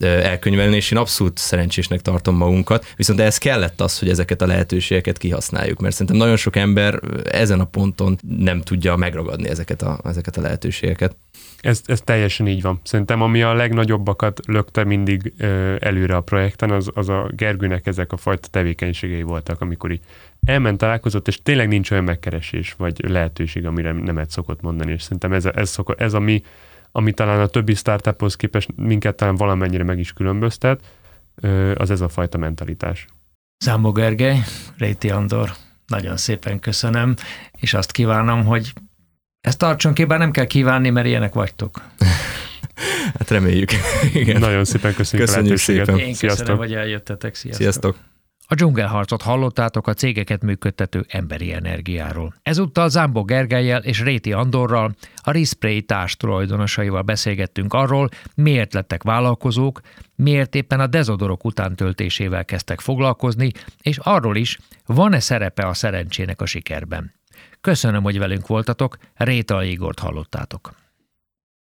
elkönyvelni, és én abszolút szerencsésnek tartom magunkat, viszont ez kellett az, hogy ezeket a lehetőségeket kihasználjuk, mert szerintem nagyon sok ember ezen a ponton nem tudja megragadni ezeket a, ezeket a lehetőségeket. Ez, ez teljesen így van. Szerintem ami a legnagyobbakat lökte mindig ö, előre a projekten, az, az a Gergőnek ezek a fajta tevékenységei voltak, amikor így elment, találkozott, és tényleg nincs olyan megkeresés, vagy lehetőség, amire nemet szokott mondani, és szerintem ez, ez, szokott, ez ami, ami talán a többi startuphoz képest minket talán valamennyire meg is különböztet, az ez a fajta mentalitás. Zámbó Gergely, Réti Andor, nagyon szépen köszönöm, és azt kívánom, hogy ezt tartson ki, bár nem kell kívánni, mert ilyenek vagytok. hát reméljük. Igen. Nagyon szépen köszönjük, köszönjük a szépen. Én köszönöm, Sziasztok. hogy eljöttetek. Sziasztok. Sziasztok. A dzsungelharcot hallottátok a cégeket működtető emberi energiáról. Ezúttal Zámbó Gergelyel és Réti Andorral, a Rispray társ tulajdonosaival beszélgettünk arról, miért lettek vállalkozók, miért éppen a dezodorok utántöltésével kezdtek foglalkozni, és arról is, van-e szerepe a szerencsének a sikerben. Köszönöm, hogy velünk voltatok, Réta Igort hallottátok.